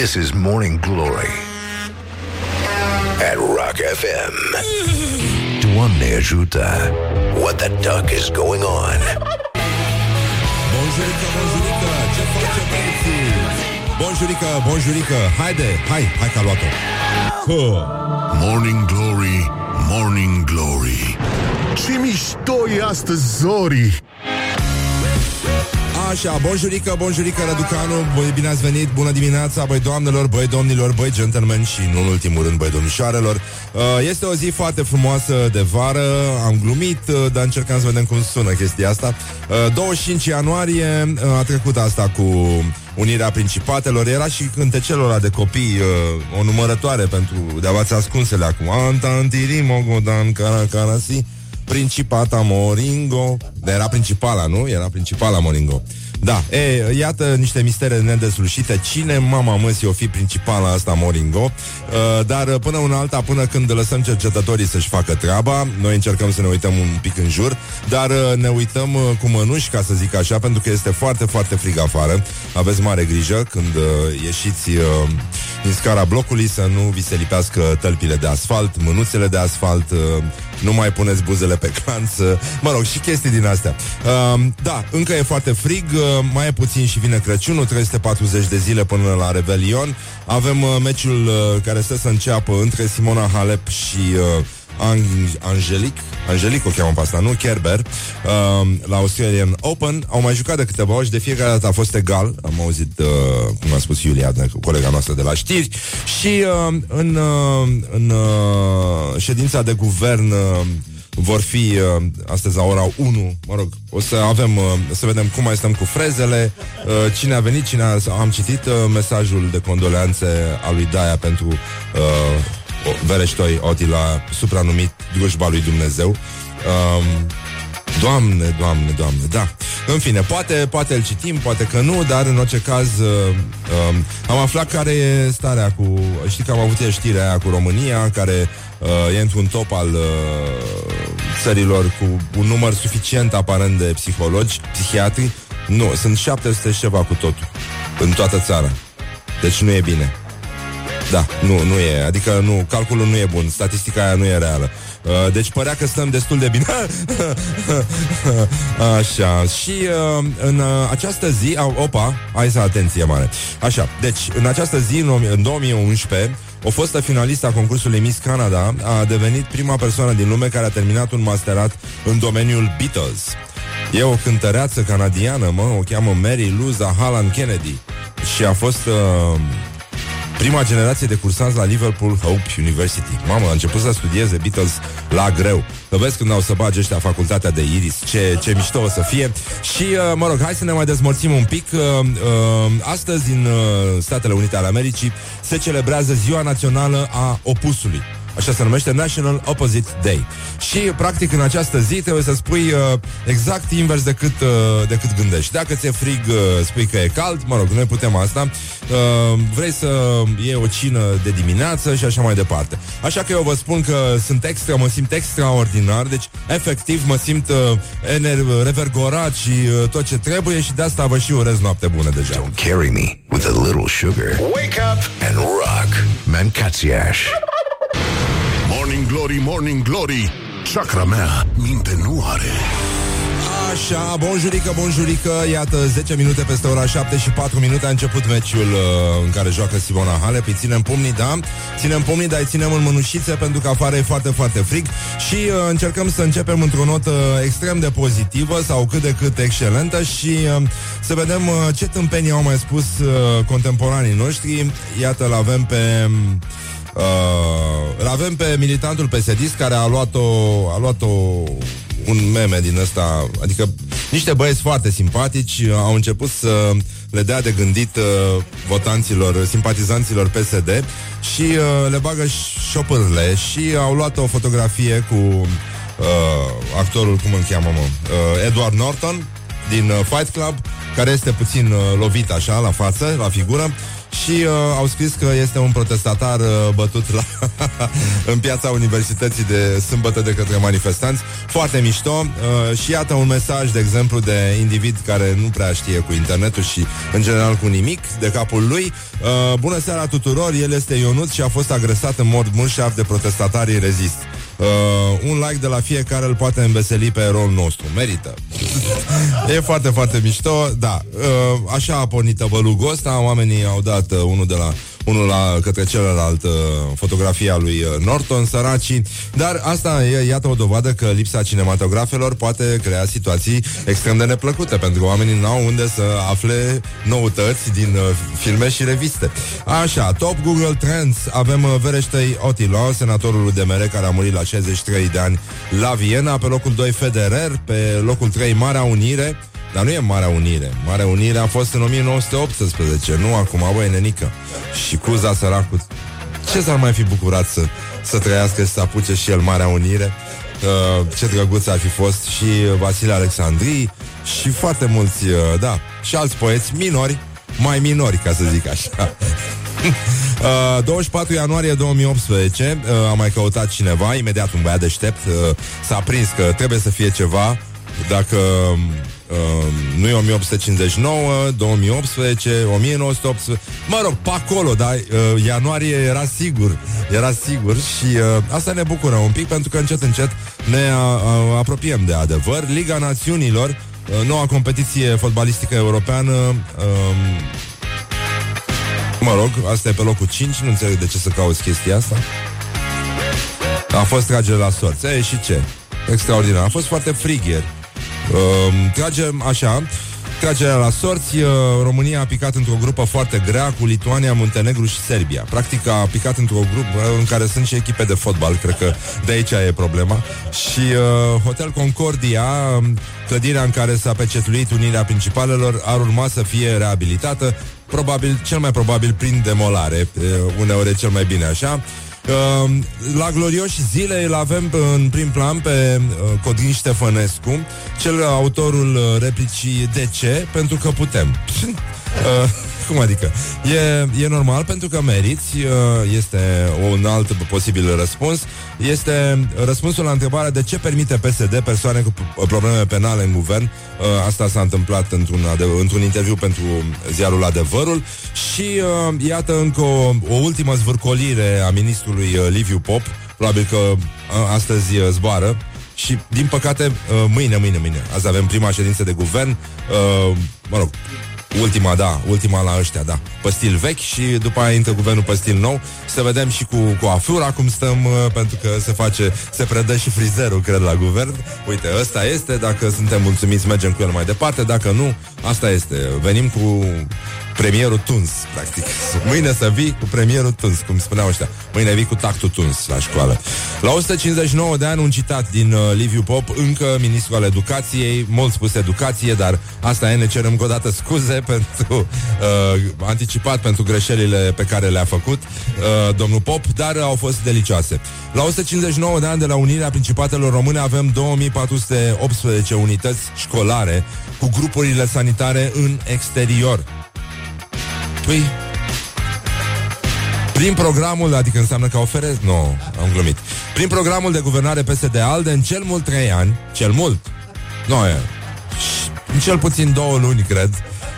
This is Morning Glory at Rock FM. Doamne ajută! What the duck is going on? Bonjurică, bonjurică, ce face băieții? Bonjurică, bonjurică, haide, hai, hai că a luat-o Huh. Morning Glory, Morning Glory Ce mișto e astăzi, Zori! Așa, bonjurică, bonjurică, Răducanu Băi, Bine ați venit, bună dimineața, băi doamnelor, băi domnilor, băi gentlemen Și nu în ultimul rând, băi domnișoarelor. Uh, Este o zi foarte frumoasă de vară Am glumit, uh, dar încercam să vedem cum sună chestia asta. Uh, 25 ianuarie uh, a trecut asta cu Unirea Principatelor. Era și cântecelul ăla de copii uh, O numărătoare pentru de-a ascunsele acum. Antantirimogodan caracarasi Principata Moringo Era principala, nu? Era principala Moringo Da, e, iată niște mistere nedeslușite. Cine, mama măsii, o fi principala asta Moringo? Uh, Dar până una alta, până când lăsăm cercetătorii să-și facă treaba Noi încercăm să ne uităm un pic în jur Dar uh, ne uităm uh, cu mănuși, ca să zic așa Pentru că este foarte, foarte frig afară. Aveți mare grijă când uh, ieșiți uh, din scara blocului Să nu vi se lipească tălpile de asfalt Mânuțele de asfalt uh, nu mai puneți buzele pe clanț, uh, mă rog, și chestii din astea. Uh, da, încă e foarte frig, uh, mai e puțin și vine Crăciunul, 340 de zile până la Rebelion. Avem uh, meciul uh, care stă să înceapă între Simona Halep și uh, Ang- Angelic, Angelic o cheamă pe asta, nu? Kerber, uh, la Australian Open. Au mai jucat de câteva ori și de fiecare dată a fost egal. Am auzit, uh, cum a spus Iulia, de- colega noastră de la știri. Și uh, în, uh, în uh, ședința de guvern uh, vor fi uh, astăzi la ora 1, mă rog, o să avem, uh, să vedem cum mai stăm cu frezele, uh, cine a venit, cine a, am citit uh, mesajul de condoleanțe al lui Daia pentru uh, o- Vereștoi Otila, supranumit Drujba lui Dumnezeu. Um, Doamne, doamne, doamne, da. În fine, poate, poate îl citim, poate că nu, dar în orice caz uh, um, am aflat care e starea cu... Știi că am avut ieri știrea aia cu România, care uh, e într-un top al uh, țărilor cu un număr suficient aparent de psihologi, psihiatri. Nu, sunt 700 și ceva cu totul, în toată țara. Deci nu e bine. Da, nu, nu e, adică nu, calculul nu e bun, statistica aia nu e reală. Uh, deci părea că stăm destul de bine. Așa, și uh, în uh, această zi, uh, opa, hai să atenție mare. Așa, deci în această zi, în, om- în 2011, o fostă finalistă a concursului Miss Canada a devenit prima persoană din lume care a terminat un masterat în domeniul Beatles. E o cântăreață canadiană, mă, o cheamă Mary Luza Hallan Kennedy și a fost uh, prima generație de cursanți la Liverpool Hope University. Mamă, a început să studieze Beatles la greu. Să vezi când au să bage ăștia facultatea de Iris, ce, ce mișto o să fie. Și, uh, mă rog, hai să ne mai dezmorțim un pic. Uh, uh, astăzi, în uh, Statele Unite ale Americii, se celebrează Ziua Națională a Opusului. Așa se numește National Opposite Day. Și, practic, în această zi trebuie să spui uh, exact invers decât, uh, decât gândești. Dacă ți-e frig, uh, spui că e cald, mă rog, noi putem asta. Uh, vrei să iei o cină de dimineață și așa mai departe. Așa că eu vă spun că sunt extra, mă simt extraordinar, deci, efectiv, mă simt uh, ener- revergorat și uh, tot ce trebuie și de asta vă și urez noapte bună deja. Don't carry me with a little sugar. Wake up and rock. Mancațiaș. Morning Glory, Morning Glory. Chakra mea, minte nu are. Așa, bonjurică, bonjurică Iată, 10 minute peste ora 7 și 4 minute A început meciul uh, în care joacă Simona Halep Îi ținem pumnii, da Ținem pumnii, dar îi ținem în mânușițe Pentru că afară e foarte, foarte frig Și uh, încercăm să începem într-o notă extrem de pozitivă Sau cât de cât excelentă Și uh, să vedem uh, ce tâmpenii au mai spus uh, contemporanii noștri Iată, l avem pe... Uh, îl avem pe militantul PSD care a luat-o, a luat-o un meme din ăsta, adică niște băieți foarte simpatici uh, au început să le dea de gândit uh, votanților, simpatizanților PSD și uh, le bagă șopârle și au luat o fotografie cu uh, actorul, cum îl cheamă, mă, uh, Edward Norton din uh, Fight Club, care este puțin uh, lovit așa la față, la figură și uh, au scris că este un protestatar uh, bătut la în piața universității de sâmbătă de către manifestanți. Foarte mișto. Uh, și iată un mesaj, de exemplu, de individ care nu prea știe cu internetul și în general cu nimic de capul lui. Uh, bună seara tuturor, el este Ionut și a fost agresat în mod murșav de protestatarii rezist. Uh, un like de la fiecare îl poate înveseli pe eroul nostru. Merită. e foarte, foarte mișto. Da, uh, așa a pornit tăvălugul ăsta. Oamenii au dat uh, unul de la unul la, către celălalt uh, fotografia lui uh, Norton, săracii. Dar asta e, iată o dovadă că lipsa cinematografelor poate crea situații extrem de neplăcute, pentru că oamenii n-au unde să afle noutăți din uh, filme și reviste. Așa, top Google Trends, avem uh, Vereștei Otilo, senatorul UDMR care a murit la 63 de ani la Viena, pe locul 2 Federer, pe locul 3 Marea Unire, dar nu e Marea Unire. Marea Unire a fost în 1918, nu acum, băi, nenică. Și Cuza săracul, ce s-ar mai fi bucurat să, să trăiască și să apuce și el Marea Unire? Uh, ce drăguț ar fi fost și Vasile Alexandrii și foarte mulți, uh, da, și alți poeți minori, mai minori, ca să zic așa. Uh, 24 ianuarie 2018 uh, Am mai căutat cineva Imediat un băiat deștept uh, S-a prins că trebuie să fie ceva Dacă Uh, nu e 1859, 2018, 1918, mă rog, pe acolo, dar uh, ianuarie era sigur, era sigur și uh, asta ne bucură un pic pentru că încet, încet ne uh, apropiem de adevăr. Liga Națiunilor, uh, noua competiție fotbalistică europeană, uh, mă rog, asta e pe locul 5, nu înțeleg de ce să cauți chestia asta. A fost tragere la sorți. Ei, și ce? Extraordinar. A fost foarte frig ieri. Uh, tragem așa Tragerea la sorți, uh, România a picat într-o grupă foarte grea cu Lituania, Muntenegru și Serbia. Practic a picat într-o grupă în care sunt și echipe de fotbal, cred că de aici e problema. Și uh, Hotel Concordia, um, clădirea în care s-a pecetluit unirea principalelor, ar urma să fie reabilitată, probabil, cel mai probabil prin demolare, uh, uneori e cel mai bine așa. Uh, la glorioși zile îl avem în prim plan pe uh, Codin Ștefănescu, cel autorul uh, replicii De ce? Pentru că putem. uh, cum adică? E, e normal pentru că meriți, uh, este un alt posibil răspuns. Este răspunsul la întrebarea de ce permite PSD persoane cu probleme penale în guvern. Uh, asta s-a întâmplat într-un, într-un interviu pentru ziarul Adevărul și uh, iată încă o, o ultimă zvârcolire a ministrului Liviu Pop. Probabil că astăzi zboară și, din păcate, mâine, mâine, mâine, azi avem prima ședință de guvern, mă rog, Ultima, da, ultima la ăștia, da. Pe stil vechi și după aia intră guvernul pe stil nou. Să vedem și cu, cu afura cum stăm, uh, pentru că se face, se predă și frizerul, cred, la guvern. Uite, ăsta este, dacă suntem mulțumiți, mergem cu el mai departe, dacă nu, asta este. Venim cu premierul tuns, practic. Mâine să vii cu premierul tuns, cum spuneau ăștia. Mâine vii cu tactul tuns la școală. La 159 de ani, un citat din uh, Liviu Pop, încă ministru al educației, mult spus educație, dar asta e, ne cerem încă o dată scuze pentru uh, anticipat pentru greșelile pe care le-a făcut uh, domnul Pop, dar au fost delicioase. La 159 de ani de la Unirea Principatelor Române avem 2418 unități școlare cu grupurile sanitare în exterior. Păi, prin programul, adică înseamnă că oferez? Nu, no, am glumit. Prin programul de guvernare PSD-ALDE, în cel mult 3 ani, cel mult, nu, no, în cel puțin două luni, cred,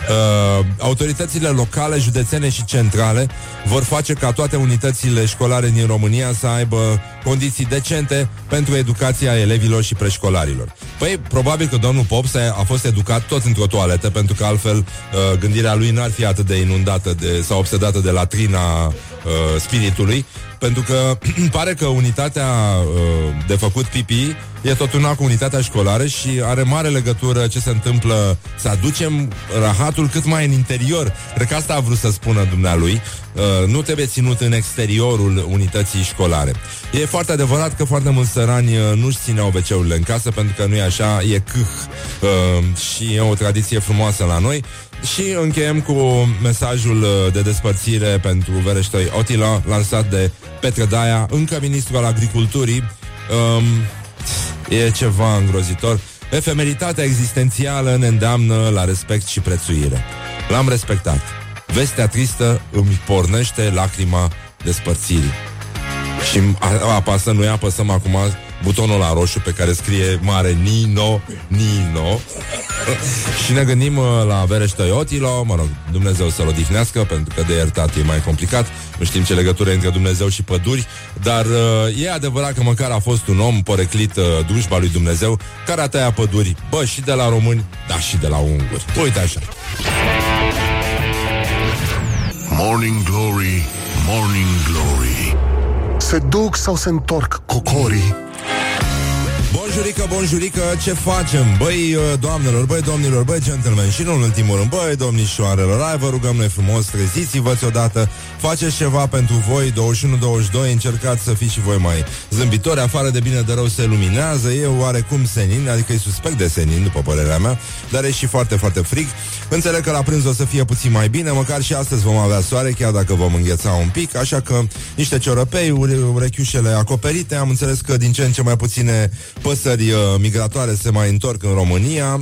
Uh, autoritățile locale, județene și centrale vor face ca toate unitățile școlare din România să aibă condiții decente pentru educația elevilor și preșcolarilor. Păi, probabil că domnul Pop a fost educat tot într-o toaletă, pentru că altfel uh, gândirea lui n-ar fi atât de inundată de, sau obsedată de latrina uh, spiritului, pentru că pare că unitatea uh, de făcut pipi e tot una cu unitatea școlară și are mare legătură ce se întâmplă să aducem rahatul cât mai în interior. Cred că asta a vrut să spună dumnealui. Uh, nu trebuie ținut în exteriorul unității școlare. E foarte adevărat că foarte mulți sărani uh, nu-și țineau wc în casă pentru că nu e așa, e câh uh, și e o tradiție frumoasă la noi. Și încheiem cu mesajul uh, de despărțire pentru Vereștoi Otila, lansat de Petre Daia, încă ministru al agriculturii. Um, e ceva îngrozitor. Efemeritatea existențială ne îndeamnă la respect și prețuire. L-am respectat. vestea tristă îmi pornește lacrima despărțirii. Și apasă, noi apăsăm acum butonul la roșu pe care scrie mare Nino, Nino și ne gândim uh, la Vereș Toyotilo, mă rog, Dumnezeu să-l odihnească, pentru că de iertat e mai complicat, nu știm ce legătură între Dumnezeu și păduri, dar uh, e adevărat că măcar a fost un om poreclit uh, drujba lui Dumnezeu, care a tăiat păduri, bă, și de la români, dar și de la unguri. Uite așa. Morning Glory, Morning Glory Se duc sau se întorc cocorii Bonjurică, bonjurică, ce facem? Băi, uh, doamnelor, băi, domnilor, băi, gentlemen Și nu în ultimul rând, băi, domnișoarelor Hai, vă rugăm noi frumos, treziți-vă odată Faceți ceva pentru voi 21-22, încercați să fiți și voi mai zâmbitori Afară de bine de rău se luminează E oarecum senin, adică e suspect de senin După părerea mea, dar e și foarte, foarte frig Înțeleg că la prânz o să fie puțin mai bine Măcar și astăzi vom avea soare Chiar dacă vom îngheța un pic Așa că niște ciorăpei, urechiușele acoperite Am înțeles că din ce în ce mai puține păsări uh, migratoare se mai întorc în România.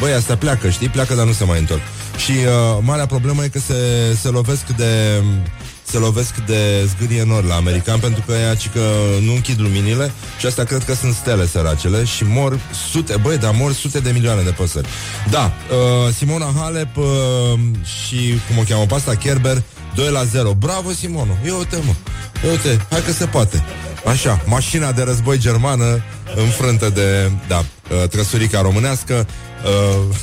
Băi, astea pleacă, știi? Pleacă, dar nu se mai întorc. Și uh, marea problemă e că se, se lovesc de se lovesc de zgârie nori la american pentru că ea că nu închid luminile și asta cred că sunt stele săracele și mor sute, băi, dar mor sute de milioane de păsări. Da, uh, Simona Halep uh, și, cum o cheamă, pasta Kerber 2 la 0. Bravo, Simono! Eu te mă! Eu te, hai că se poate. Așa, mașina de război germană înfrântă de, da, uh, trăsurica românească. Uh,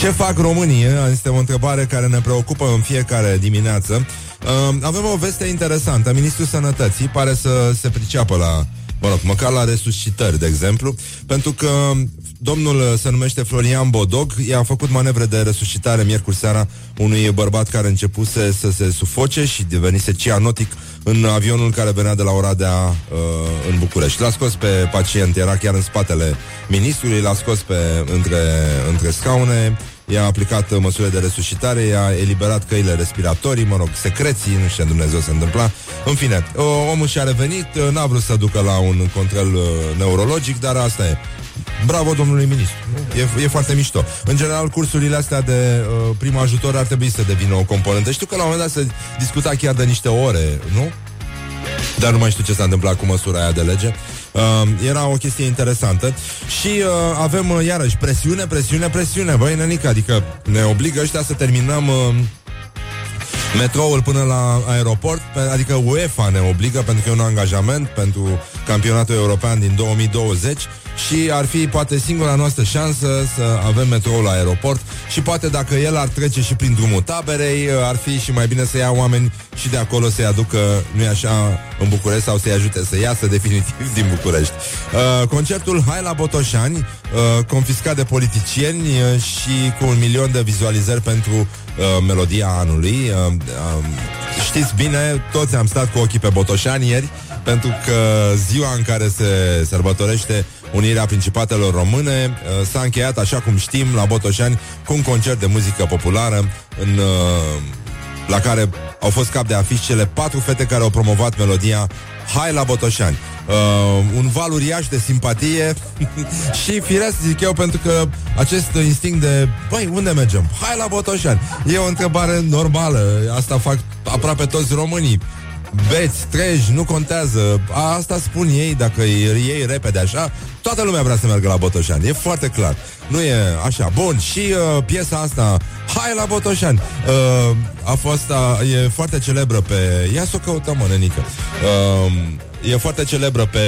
ce fac românii? Este o întrebare care ne preocupă în fiecare dimineață. Uh, avem o veste interesantă. Ministrul Sănătății pare să se priceapă la mă rog, măcar la resuscitări, de exemplu, pentru că domnul se numește Florian Bodog, i-a făcut manevre de resuscitare miercuri seara unui bărbat care începuse să se sufoce și devenise cianotic în avionul care venea de la Oradea uh, în București. L-a scos pe pacient, era chiar în spatele ministrului, l-a scos pe între, între scaune, i-a aplicat măsurile de resuscitare, i-a eliberat căile respiratorii, mă rog, secreții, nu știu ce Dumnezeu se întâmpla. În fine, omul și-a revenit, n-a vrut să ducă la un control uh, neurologic, dar asta e. Bravo domnului ministru. E, e foarte mișto. În general, cursurile astea de uh, prim ajutor ar trebui să devină o componentă. Știu că la un moment dat se discuta chiar de niște ore, nu? Dar nu mai știu ce s-a întâmplat cu măsura aia de lege. Uh, era o chestie interesantă și uh, avem uh, iarăși presiune, presiune, presiune. Băi, nenică, adică ne obligă ăștia să terminăm... Uh, metroul până la aeroport, adică UEFA ne obligă pentru că e un angajament pentru campionatul european din 2020 și ar fi poate singura noastră șansă să avem metroul la aeroport și poate dacă el ar trece și prin drumul taberei, ar fi și mai bine să ia oameni și de acolo să-i aducă, nu așa, în București sau să-i ajute să iasă definitiv din București. Uh, concertul Hai la Botoșani, uh, confiscat de politicieni uh, și cu un milion de vizualizări pentru uh, melodia anului. Uh, uh, știți bine, toți am stat cu ochii pe Botoșani ieri, pentru că ziua în care se sărbătorește Unirea Principatelor Române uh, s-a încheiat, așa cum știm, la Botoșani cu un concert de muzică populară în, uh, la care au fost cap de afiș cele patru fete care au promovat melodia Hai la Botoșani. Uh, un val uriaș de simpatie și firesc, zic eu, pentru că acest instinct de, băi, unde mergem? Hai la Botoșani. E o întrebare normală. Asta fac aproape toți românii beți, treji, nu contează. Asta spun ei, dacă iei repede așa, toată lumea vrea să meargă la Botoșani. E foarte clar. Nu e așa. Bun, și uh, piesa asta, Hai la Botoșani, uh, a fost, uh, e foarte celebră pe... Ia să o căutăm, mă, nenică. Uh, e foarte celebră pe,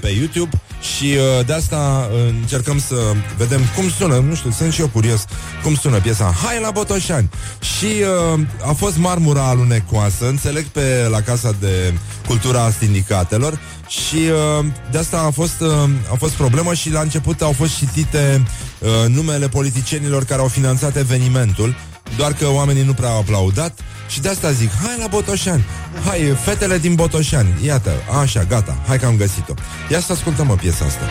pe YouTube și uh, de asta uh, încercăm să vedem cum sună, nu știu, sunt și eu curios cum sună piesa. Hai la Botoșani! Și uh, a fost marmura alunecoasă, înțeleg pe la Casa de Cultura Sindicatelor. Și uh, de asta a fost, uh, a fost problemă și la început au fost citite uh, numele politicienilor care au finanțat evenimentul, doar că oamenii nu prea au aplaudat și de asta zic, hai la Botoșani. Hai, fetele din Botoșani. Iată, așa, gata, hai că am găsit-o. Ia să ascultăm o piesa asta.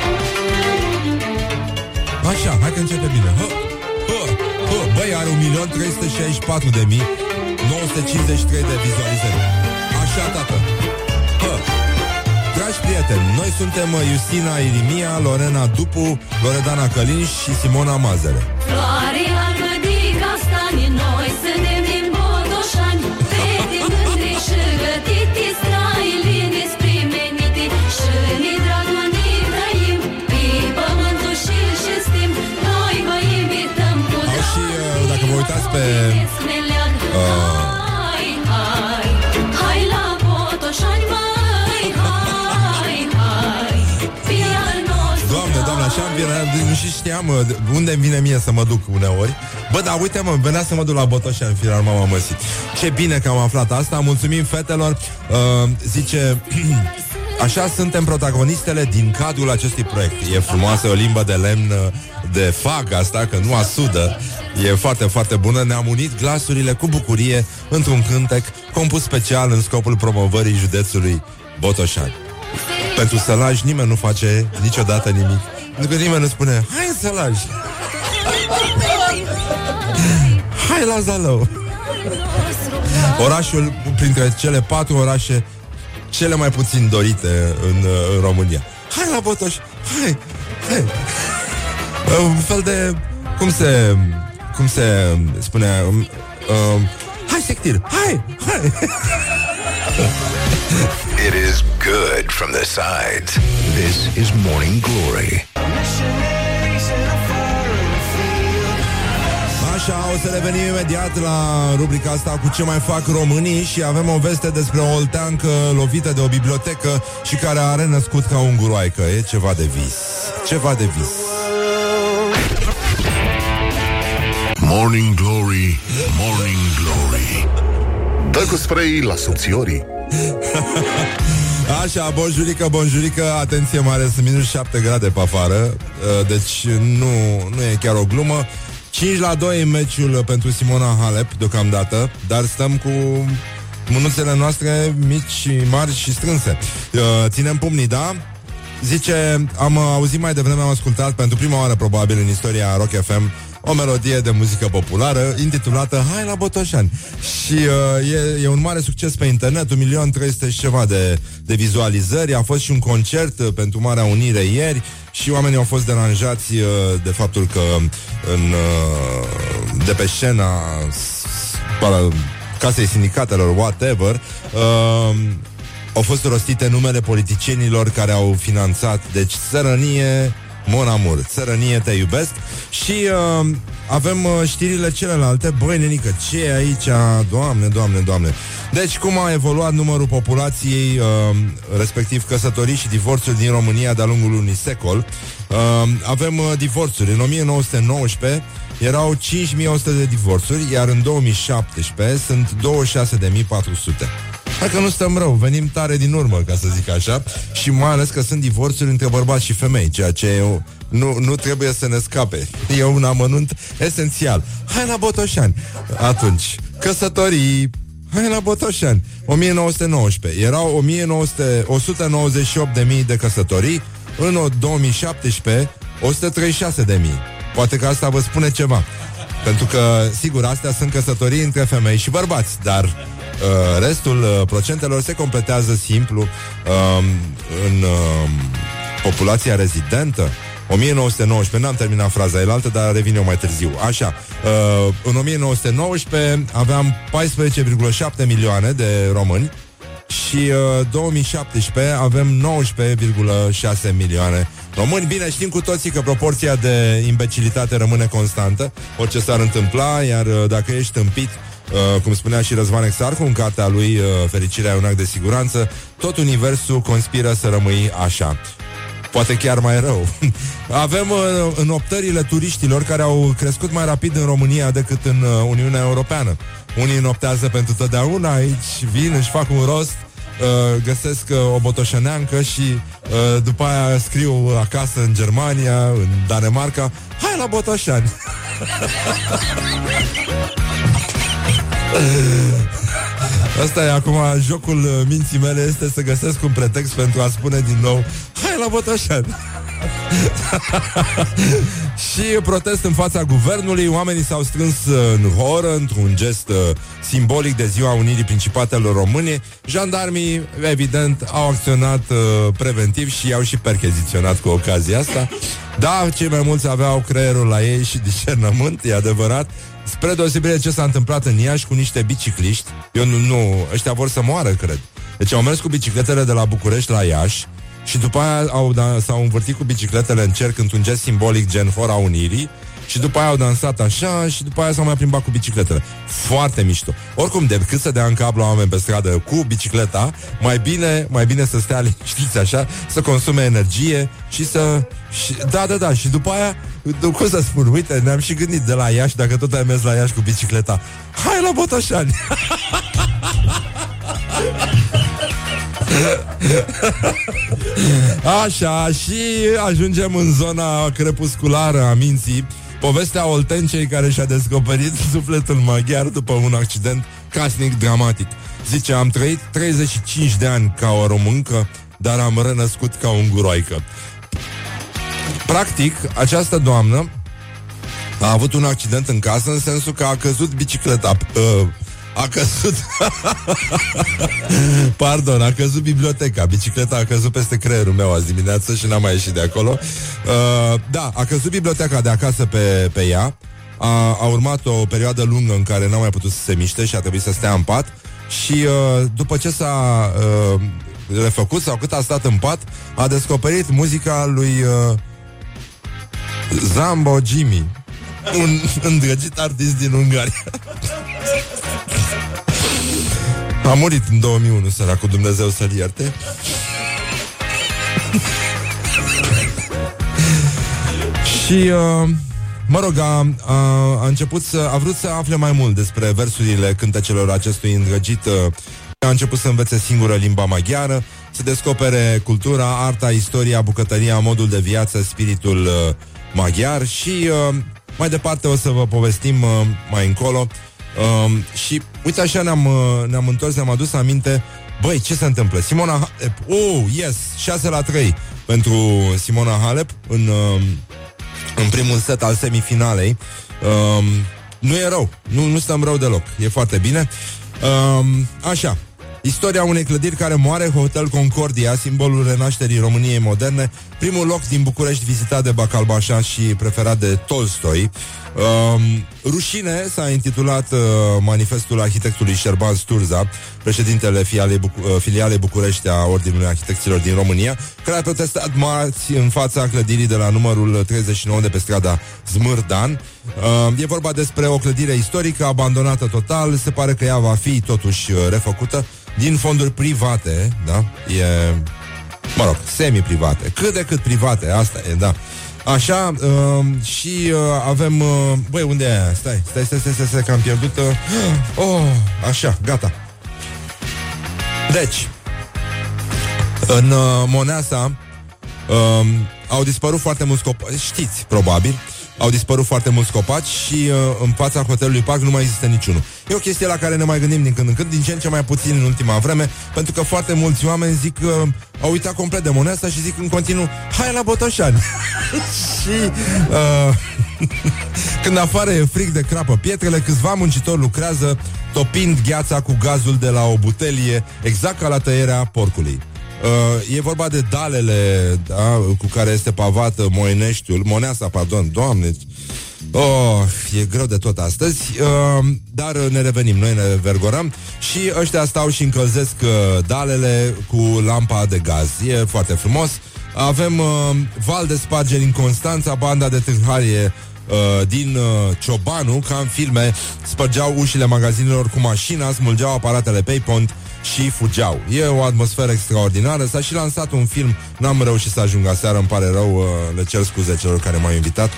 Așa, hai că începe bine. Hă, hă, hă. Băi, are 1.364.953 de mii 953 de vizualizări. Așa, tată. Hă. Dragi prieteni, noi suntem Justina Irimia, Lorena Dupu, Loredana Călin și Simona Mazere Floarea asta ani Noi suntem din știam uh, de- unde îmi vine mie să mă duc uneori. Bă, dar uite mă, venea să mă duc la Botoșan, firar mama măsit. Ce bine că am aflat asta, mulțumim fetelor. Uh, zice, așa suntem protagonistele din cadrul acestui proiect. E frumoasă o limbă de lemn uh, de fag asta, că nu asudă. E foarte, foarte bună. Ne-am unit glasurile cu bucurie într-un cântec compus special în scopul promovării județului Botoșani. Pentru sălaj nimeni nu face niciodată nimic. Pentru că nimeni nu spune, hai în sălaj, hai la Zalău. Orașul printre cele patru orașe cele mai puțin dorite în, uh, în România. Hai la Botoș, hai, hai. Uh, Un fel de, cum se, cum se spune, um, um, hai sectir, hai, hai. It is good from the sides. This is Morning Glory. Așa, o să revenim imediat la rubrica asta cu ce mai fac românii și avem o veste despre o olteancă lovită de o bibliotecă și care a renăscut ca un guroaică. E ceva de vis. Ceva de vis. Morning Glory, Morning Glory. Dă cu spray la subțiorii. Așa, bonjurică, bonjurică, atenție mare, sunt minus 7 grade pe afară, uh, deci nu, nu e chiar o glumă. 5 la 2 în meciul pentru Simona Halep deocamdată, dar stăm cu mânuțele noastre mici și mari și strânse. Uh, Ținem pumnii, da? Zice, am auzit mai devreme, am ascultat pentru prima oară probabil în istoria Rock FM o melodie de muzică populară intitulată Hai la Botoșani. Și uh, e, e un mare succes pe internet, 1.300.000 și ceva de, de vizualizări, a fost și un concert uh, pentru Marea Unire ieri și oamenii au fost deranjați uh, de faptul că în, uh, de pe scena s- s- casei sindicatelor, whatever, uh, au fost rostite numele politicienilor care au finanțat, deci sărănie, Mon Amour, țărănie, te iubesc. Și uh, avem uh, știrile celelalte. Băi, nenică, ce e aici? Doamne, doamne, doamne. Deci, cum a evoluat numărul populației uh, Respectiv căsătorii și divorțuri din România De-a lungul unui secol? Uh, Avem uh, divorțuri. În 1919 erau 5100 de divorțuri Iar în 2017 sunt 26400 Hai că nu stăm rău, venim tare din urmă, ca să zic așa Și mai ales că sunt divorțuri între bărbați și femei Ceea ce eu, nu, nu trebuie să ne scape. E un amănunt esențial. Hai la Botoșani. Atunci, căsătorii. Hai la Botoșani. 1919 Erau 1900, 198.000 de căsătorii În 2017 136.000 Poate că asta vă spune ceva. Pentru că, sigur, astea sunt căsătorii între femei și bărbați, dar uh, restul uh, procentelor se completează simplu uh, în uh, populația rezidentă. 1919, n-am terminat fraza elaltă, dar revin eu mai târziu. Așa, uh, în 1919 aveam 14,7 milioane de români și uh, 2017 avem 19,6 milioane români. Bine, știm cu toții că proporția de imbecilitate rămâne constantă, orice s-ar întâmpla, iar uh, dacă ești tâmpit, Uh, cum spunea și Răzvan Exarcu în cartea lui uh, Fericirea e un act de siguranță, tot universul conspiră să rămâi așa. Poate chiar mai rău. Avem uh, înoptările turiștilor care au crescut mai rapid în România decât în uh, Uniunea Europeană. Unii noptează pentru totdeauna, aici vin, își fac un rost, uh, găsesc uh, o botoșăneancă și uh, după aia scriu acasă în Germania, în Danemarca, hai la Botoșani! Asta e acum jocul uh, minții mele este să găsesc un pretext pentru a spune din nou Hai la Botoșani! și protest în fața guvernului. Oamenii s-au strâns uh, în horă Într-un gest uh, simbolic de ziua Unirii Principatelor Române Jandarmii, evident, au acționat uh, preventiv Și i-au și percheziționat cu ocazia asta. Da, cei mai mulți aveau creierul la ei și discernământ, e adevărat. Spre deosebire ce s-a întâmplat în Iași cu niște bicicliști, eu nu, nu, ăștia vor să moară, cred. Deci au mers cu bicicletele de la București la Iași și după aia au, da, s-au învârtit cu bicicletele în cerc într-un gest simbolic gen Hora Unirii și după aia au dansat așa și după aia s-au mai plimbat cu bicicletele. Foarte mișto. Oricum, decât să dea în cap la oameni pe stradă cu bicicleta, mai bine, mai bine să stea liniștiți așa, să consume energie și să... Și, da, da, da, și după aia, cum să spun, uite, ne-am și gândit de la Iași, dacă tot ai mers la Iași cu bicicleta, hai la Botoșani! Așa, și ajungem în zona crepusculară a minții Povestea Oltencei care și-a descoperit sufletul maghiar după un accident casnic dramatic. Zice, am trăit 35 de ani ca o româncă, dar am renăscut ca un guroaică. Practic, această doamnă a avut un accident în casă în sensul că a căzut bicicleta uh, a căzut. Pardon, a căzut biblioteca Bicicleta a căzut peste creierul meu azi dimineață Și n-am mai ieșit de acolo. Uh, Da, a căzut biblioteca de acasă pe, pe ea. A, a urmat o perioadă lungă în care n-a mai putut să se miște Și a trebuit să stea în pat. Și uh, după ce s-a uh, refăcut Sau cât a stat în pat A descoperit muzica lui uh, Zambo Jimmy Un îndrăgit artist din Ungaria a murit în 2001, cu Dumnezeu să-l ierte. și, uh, mă rog, a, a, a început să... A vrut să afle mai mult despre versurile cântecelor acestui îndrăgit. Uh, a început să învețe singură limba maghiară, să descopere cultura, arta, istoria, bucătăria, modul de viață, spiritul uh, maghiar și uh, mai departe o să vă povestim uh, mai încolo Um, și uite așa ne-am, uh, ne-am întors, ne-am adus aminte. Băi, ce se întâmplă? Simona Halep Oh, yes, 6 la 3 Pentru Simona Halep În, uh, în primul set al semifinalei. Um, Nu e rău, nu, nu stăm rău deloc E foarte bine. Um, Așa, Istoria unei clădiri care moare, Hotel Concordia, simbolul renașterii României moderne, primul loc din București vizitat de Bacalbașa și preferat de Tolstoi. Um, rușine s-a intitulat uh, manifestul arhitectului Șerban Sturza, președintele filialei, Buc- uh, filialei București a Ordinului Arhitecților din România, care a protestat marți în fața clădirii de la numărul 39 de pe strada Zmârdan. Uh, e vorba despre o clădire istorică abandonată total, se pare că ea va fi totuși uh, refăcută din fonduri private, da? E, mă rog, semi-private, cât de cât private, asta e, da. Așa, uh, și uh, avem... Uh, băi, unde e aia? Stai, stai, stai, stai, stai, stai că am pierdut... Uh, oh, așa, gata. Deci, în uh, Moneasa uh, au dispărut foarte mulți copii, știți, probabil, au dispărut foarte mulți copaci și uh, în fața hotelului Parc nu mai există niciunul. E o chestie la care ne mai gândim din când în când, din ce în ce mai puțin în ultima vreme, pentru că foarte mulți oameni zic că uh, au uitat complet de moneda și zic în continuu, hai la Botoșani. și uh, când afară e frig de crapă pietrele, câțiva muncitori lucrează topind gheața cu gazul de la o butelie, exact ca la tăierea porcului. Uh, e vorba de dalele da, cu care este pavat Moineștiul, Moneasa, pardon, doamne, Oh, e greu de tot astăzi, uh, dar ne revenim, noi ne vergorăm și ăștia stau și încălzesc uh, dalele cu lampa de gaz. E foarte frumos. Avem uh, val de spargeri în Constanța, banda de tâlharie uh, din uh, Ciobanu, ca în filme, spărgeau ușile magazinelor cu mașina, smulgeau aparatele Paypont și fugeau. E o atmosferă extraordinară. S-a și lansat un film, n-am reușit să ajung aseară, îmi pare rău, uh, le cer scuze celor care m-au invitat,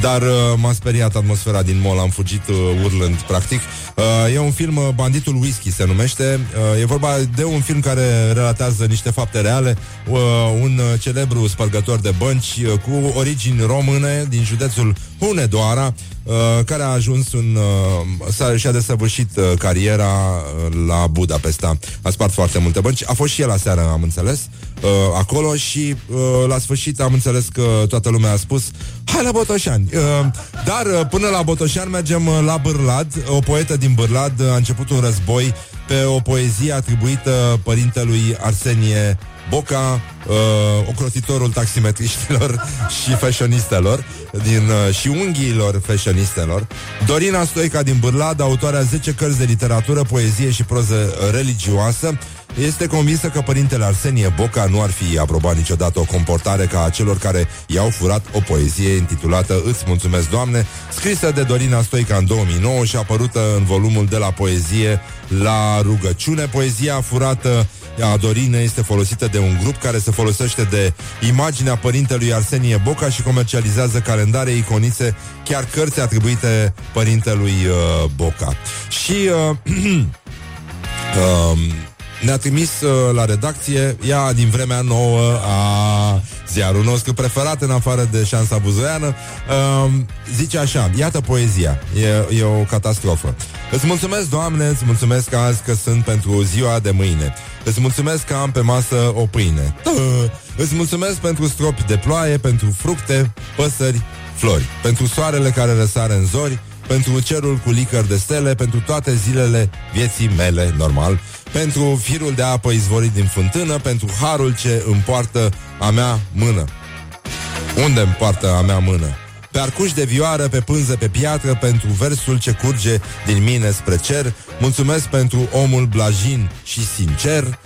dar uh, m-a speriat atmosfera din mall, am fugit uh, urlând, practic. Uh, e un film, uh, Banditul Whisky se numește. Uh, e vorba de un film care relatează niște fapte reale. Uh, un uh, celebru spărgător de bănci uh, cu origini române din județul Hunedoara, uh, care a ajuns un... Uh, s-a, și-a desăvârșit uh, cariera uh, la Budapesta. A spart foarte multe bănci. A fost și el aseară, am înțeles, uh, acolo și uh, la sfârșit am înțeles că toată lumea a spus hai la Botoșani. Uh, dar uh, până la Botoșani mergem uh, la Bârlad. O poetă din Bârlad uh, a început un război pe o poezie atribuită părintelui Arsenie Boca, uh, ocrotitorul taximetriștilor și fashionistelor din, uh, și unghiilor fashionistelor, Dorina Stoica din Bârlad, autoarea 10 cărți de literatură, poezie și proză religioasă, este convinsă că părintele Arsenie Boca nu ar fi aprobat niciodată o comportare ca a celor care i-au furat o poezie intitulată Îți mulțumesc, Doamne, scrisă de Dorina Stoica în 2009 și apărută în volumul de la poezie la rugăciune. Poezia furată a Dorinei este folosită de un grup care se folosește de imaginea părintelui Arsenie Boca și comercializează calendare, iconițe, chiar cărți atribuite părintelui uh, Boca. Și uh, uh, ne-a trimis uh, la redacție ea din vremea nouă a ziarul nostru preferat în afară de șansa buzoiană. Uh, zice așa, iată poezia, e, e o catastrofă. Îți mulțumesc, Doamne, îți mulțumesc azi că sunt pentru ziua de mâine. Îți mulțumesc că am pe masă o pâine. Uh, îți mulțumesc pentru stropi de ploaie, pentru fructe, păsări, flori, pentru soarele care răsare în zori, pentru cerul cu licăr de stele, pentru toate zilele vieții mele, normal, pentru firul de apă izvorit din fântână, pentru harul ce împoartă a mea mână. Unde împoartă a mea mână? Pe arcuș de vioară, pe pânză, pe piatră, pentru versul ce curge din mine spre cer, mulțumesc pentru omul blajin și sincer,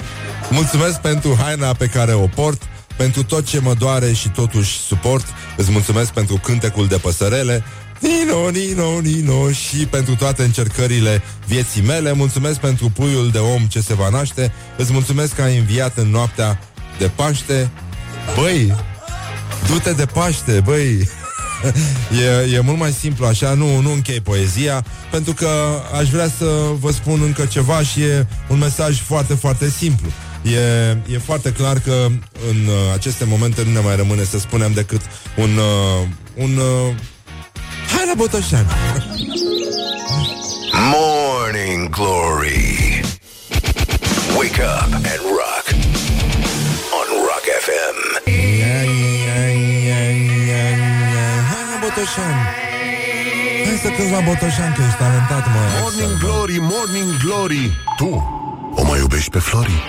mulțumesc pentru haina pe care o port, pentru tot ce mă doare și totuși suport, îți mulțumesc pentru cântecul de păsărele, Nino, Nino, Nino Și pentru toate încercările vieții mele Mulțumesc pentru puiul de om ce se va naște. Îți mulțumesc că ai înviat în noaptea de Paște. Băi, du-te de Paște, băi. E, e mult mai simplu așa, nu, nu închei poezia, pentru că aș vrea să vă spun încă ceva și e un mesaj foarte, foarte simplu. E, e foarte clar că în uh, aceste momente nu ne mai rămâne să spunem decât un, uh, un uh, Hai la Botoșani! Morning Glory Wake up and rock On Rock FM Hai la Botoșani! Hai să cânti la Botoșani, că ești talentat, mă Morning Glory, Morning Glory Tu o mai iubești pe Flori?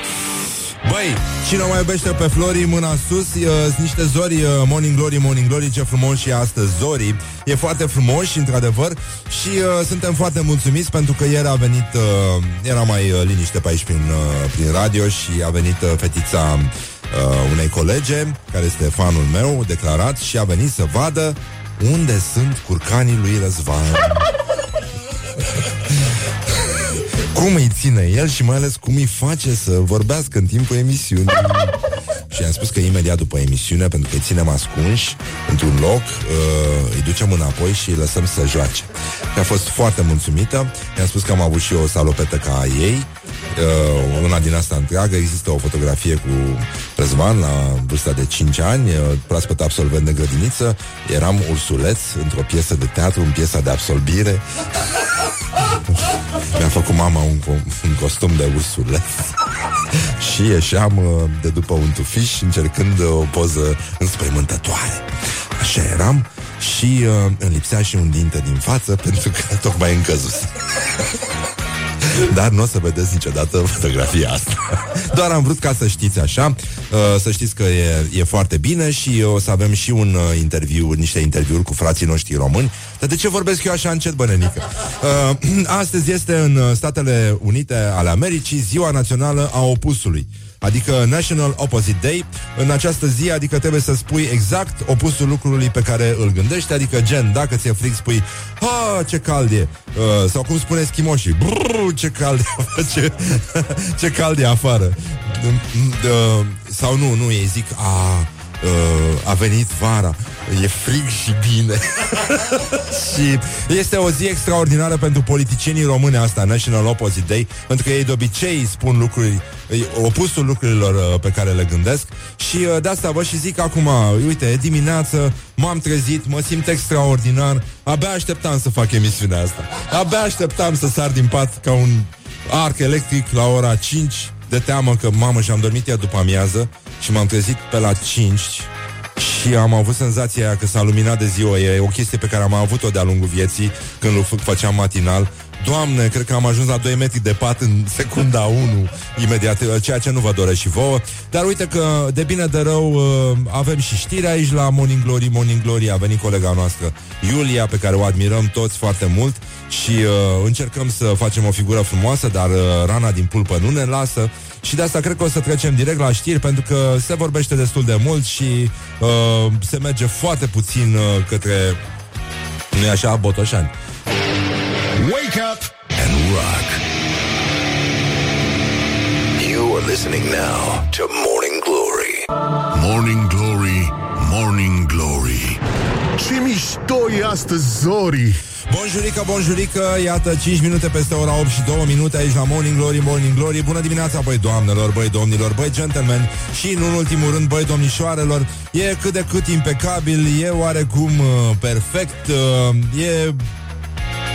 Băi, cine o mai iubește pe Flori, mâna sus uh, Sunt niște zori, uh, Morning Glory, Morning Glory Ce frumos și astăzi zori E foarte frumos și într-adevăr Și uh, suntem foarte mulțumiți pentru că ieri a venit uh, Era mai uh, liniște pe aici prin, uh, prin radio Și a venit uh, fetița uh, unei colege Care este fanul meu, declarat Și a venit să vadă unde sunt curcanii lui Răzvan cum îi ține el și mai ales cum îi face să vorbească în timpul emisiunii. și am spus că imediat după emisiune, pentru că îi ținem ascunși într-un loc, uh, îi ducem înapoi și îi lăsăm să joace. Și a fost foarte mulțumită. I-am spus că am avut și eu o salopetă ca ei, uh, una din asta întreagă. Există o fotografie cu Răzvan la vârsta de 5 ani, uh, proaspăt absolvent de grădiniță. Eram ursuleț într-o piesă de teatru, în piesa de absolbire. Mi-a făcut mama un, co- un costum de ursuleț Și ieșeam uh, de după un tufiș Încercând uh, o poză înspăimântătoare. Așa eram Și uh, îmi lipsea și un dinte din față Pentru că tocmai încăzus dar nu o să vedeți niciodată fotografia asta. Doar am vrut ca să știți așa uh, Să știți că e, e foarte bine Și o să avem și un uh, interviu Niște interviuri cu frații noștri români. Dar de ce vorbesc eu așa încet, bănenică? Uh, astăzi este în Statele Unite ale Americii Ziua Națională a Opusului Adică National Opposite Day În această zi, adică trebuie să spui exact Opusul lucrului pe care îl gândești Adică gen, dacă ți-e frig, spui Ha, ce cald e. Uh, Sau cum spune schimoșii Brrr, ce cald e ce, ce cald e afară. Uh, Sau nu, nu, ei zic A, uh, a venit vara. E frig și bine. Și este o zi extraordinară Pentru politicienii române asta National Opposite Day Pentru că ei de obicei spun lucruri Opusul lucrurilor uh, pe care le gândesc. Și uh, de asta vă și zic acum Uite, e dimineață, m-am trezit Mă simt extraordinar Abia așteptam să fac emisiunea asta. Abia așteptam să sar din pat ca un arc electric la ora 5 De teamă că, mamă, și-am dormit ea după amiază Și m-am trezit pe la 5 și am avut senzația că s-a luminat de ziua. E o chestie pe care am avut-o de-a lungul vieții când îl făceam matinal. Doamne, cred că am ajuns la 2 metri de pat în secunda 1 Imediat, uh, ceea ce nu vă doresc și vouă Dar uite că de bine de rău uh, Avem și știri aici la Morning Glory Morning Glory a venit colega noastră Iulia, pe care o admirăm toți foarte mult Și uh, încercăm să facem o figură frumoasă Dar uh, rana din pulpă nu ne lasă și de asta cred că o să trecem direct la știri Pentru că se vorbește destul de mult Și uh, se merge foarte puțin uh, către nu e așa, Botoșani Wake up and rock. You are listening now to Morning Glory. Morning Glory, Morning Glory. Ce mișto e astăzi, Zori! Bonjurică, bonjurică, iată 5 minute peste ora 8 și 2 minute aici la Morning Glory, Morning Glory. Bună dimineața, băi doamnelor, băi domnilor, băi gentlemen Și în ultimul rând, băi domnișoarelor E cât de cât impecabil, e oarecum uh, perfect uh, E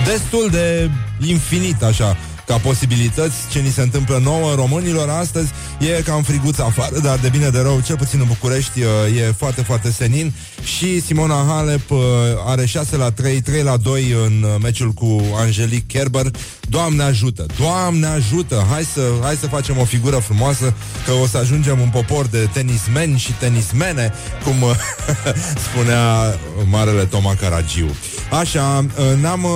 destul de infinit așa ca posibilități ce ni se întâmplă nouă românilor astăzi. E cam friguț afară, dar de bine de rău, cel puțin în București uh, e foarte, foarte senin și Simona Halep uh, are 6 la 3, 3 la 2 în uh, meciul cu Angelique Kerber. Doamne ajută! Doamne ajută! Hai să, hai să facem o figură frumoasă că o să ajungem un popor de tenismeni și tenismene, cum spunea marele Toma Caragiu. Așa, ne-am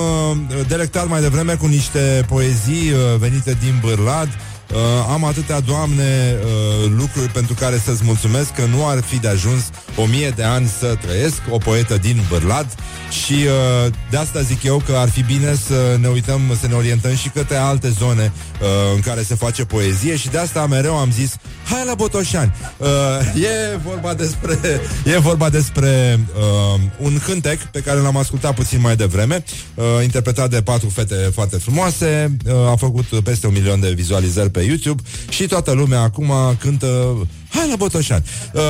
delectat mai devreme cu niște poezii venite din Bârlad. Uh, am atâtea, Doamne, uh, lucruri pentru care să-ți mulțumesc că nu ar fi de ajuns o mie de ani să trăiesc, o poetă din Bârlad și uh, de asta zic eu că ar fi bine să ne uităm, să ne orientăm și către alte zone uh, în care se face poezie și de asta mereu am zis, hai la Botoșani. Uh, e vorba despre, e vorba despre uh, un cântec pe care l-am ascultat puțin mai devreme, uh, interpretat de patru fete foarte frumoase, uh, a făcut peste un milion de vizualizări pe YouTube și toată lumea acum cântă Hai la Botoșani. Uh,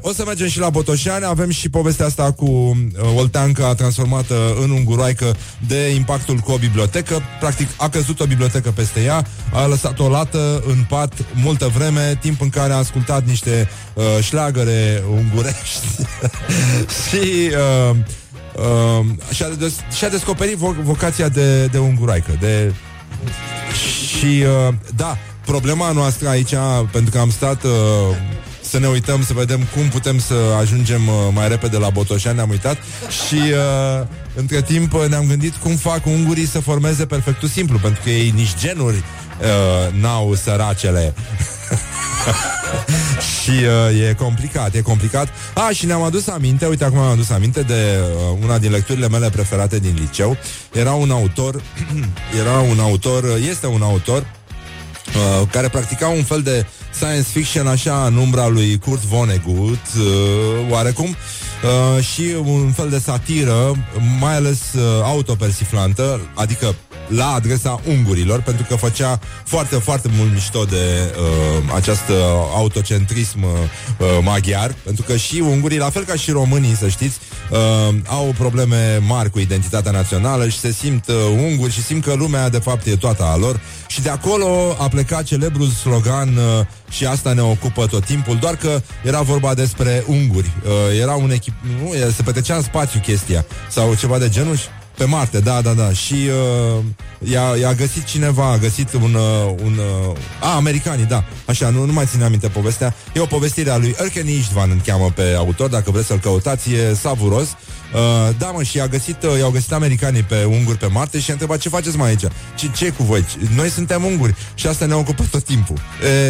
o să mergem și la Botoșani. Avem și povestea asta cu uh, Olteanca transformată în unguroaică de impactul cu o bibliotecă. Practic a căzut o bibliotecă peste ea, a lăsat-o lată în pat multă vreme, timp în care a ascultat niște uh, șlagăre ungurești. și... Uh, Uh, și-a, des- și-a descoperit vo- vocația de, de unguroaică de... Și uh, da, problema noastră aici, pentru că am stat uh, să ne uităm, să vedem cum putem să ajungem uh, mai repede la Botoșani, ne-am uitat și uh, între timp uh, ne-am gândit cum fac ungurii să formeze perfectul simplu, pentru că ei nici genuri uh, n-au săracele. și uh, e complicat, e complicat. A, și ne-am adus aminte, uite acum am adus aminte de uh, una din lecturile mele preferate din liceu. Era un autor, era un autor, este un autor uh, care practica un fel de science fiction așa în umbra lui Kurt Vonnegut, uh, oarecum, uh, și un fel de satiră, mai ales uh, autopersiflantă, adică la adresa ungurilor, pentru că făcea foarte, foarte mult mișto de uh, acest autocentrism uh, maghiar, pentru că și ungurii, la fel ca și românii, să știți, uh, au probleme mari cu identitatea națională și se simt uh, unguri și simt că lumea, de fapt, e toată a lor. Și de acolo a plecat celebrul slogan uh, și asta ne ocupă tot timpul, doar că era vorba despre unguri. Uh, era un echip... Nu, se petrecea în spațiu chestia, sau ceva de genul pe Marte, da, da, da. Și uh, i-a, i-a găsit cineva, a găsit un... Uh, un uh, a, americanii, da. Așa, nu, nu mai țin aminte povestea. E o povestire a lui Erkeni Istvan, îl cheamă pe autor, dacă vreți să-l căutați, e savuros. Uh, da, mă, și a găsit, uh, i-au găsit americanii pe unguri pe Marte și a întrebat ce faceți mai aici? Ce, ce cu voi? Noi suntem unguri și asta ne ocupă tot timpul.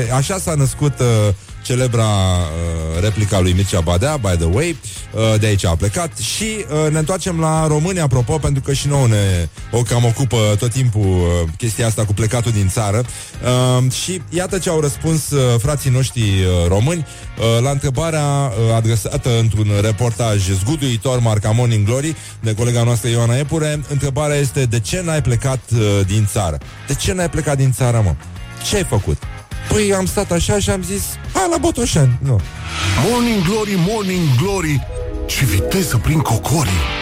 E, așa s-a născut... Uh, celebra uh, replica lui Mircea Badea, by the way, uh, de aici a plecat și uh, ne întoarcem la România, apropo, pentru că și nouă ne o cam ocupă tot timpul uh, chestia asta cu plecatul din țară uh, și iată ce au răspuns uh, frații noștri uh, români uh, la întrebarea uh, adresată într-un reportaj zguduitor marca Morning Glory de colega noastră Ioana Epure, întrebarea este de ce n-ai plecat uh, din țară? De ce n-ai plecat din țară, mă? Ce ai făcut? Păi am stat așa și am zis Hai la Botoșani. Nu. Morning Glory, Morning Glory. Ce viteză prin cocorii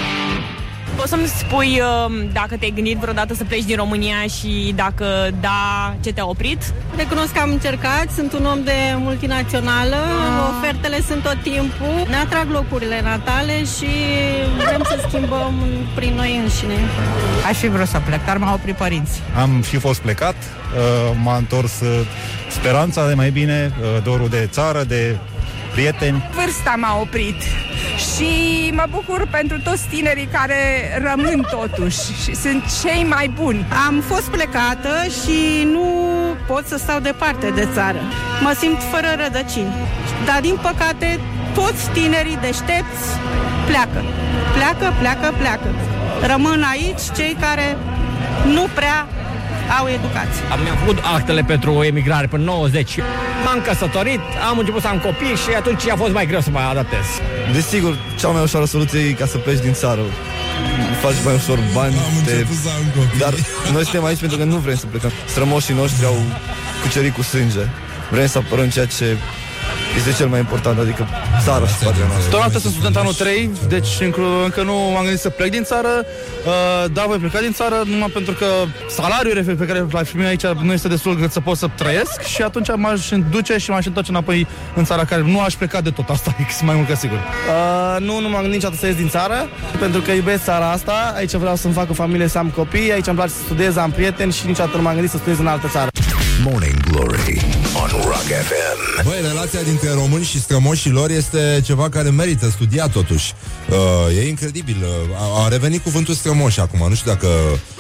Poți să-mi spui uh, dacă te-ai gândit vreodată să pleci din România și dacă da, ce te-a oprit? Recunosc că am încercat, sunt un om de multinațională, ofertele sunt tot timpul, ne atrag locurile natale și vrem să schimbăm prin noi înșine. Aș fi vrut să plec, dar m-au oprit părinții. Am și fost plecat, uh, m-a întors uh, speranța de mai bine, uh, dorul de țară, de prieteni. Vârsta m-a oprit și mă bucur pentru toți tinerii care rămân totuși și sunt cei mai buni. Am fost plecată și nu pot să stau departe de țară. Mă simt fără rădăcini. Dar, din păcate, toți tinerii deștepți pleacă. Pleacă, pleacă, pleacă. Rămân aici cei care nu prea au educație. Am mi-am făcut actele pentru emigrare până 90. M-am căsătorit, am început să am copii și atunci a fost mai greu să mă adaptez. Desigur, cea mai ușoară soluție e ca să pleci din țară. Faci mai ușor bani, Am te... început să am copii. dar noi suntem aici pentru că nu vrem să plecăm. Strămoșii noștri au cucerit cu sânge. Vrem să apărăm ceea ce este cel mai important, adică țara și patria noastră. Deocamdată sunt student anul 3, deci încă, încă nu m-am gândit să plec din țară. Uh, da, voi pleca din țară numai pentru că salariul pe care l-aș primi aici nu este destul cât să pot să trăiesc și atunci m-aș duce și m-aș întoarce înapoi în țara care nu aș pleca de tot asta, e mai mult ca sigur. Uh, nu, nu m-am gândit niciodată să ies din țară, pentru că iubesc țara asta, aici vreau să-mi fac o familie, să am copii, aici îmi place să studiez, am prieteni și niciodată nu m-am gândit să studiez în altă țară. Morning Glory on Rock FM. Băi, relația dintre români și strămoșii lor este ceva care merită studiat totuși. Uh, e incredibil. Uh, a revenit cuvântul strămoși acum. Nu știu dacă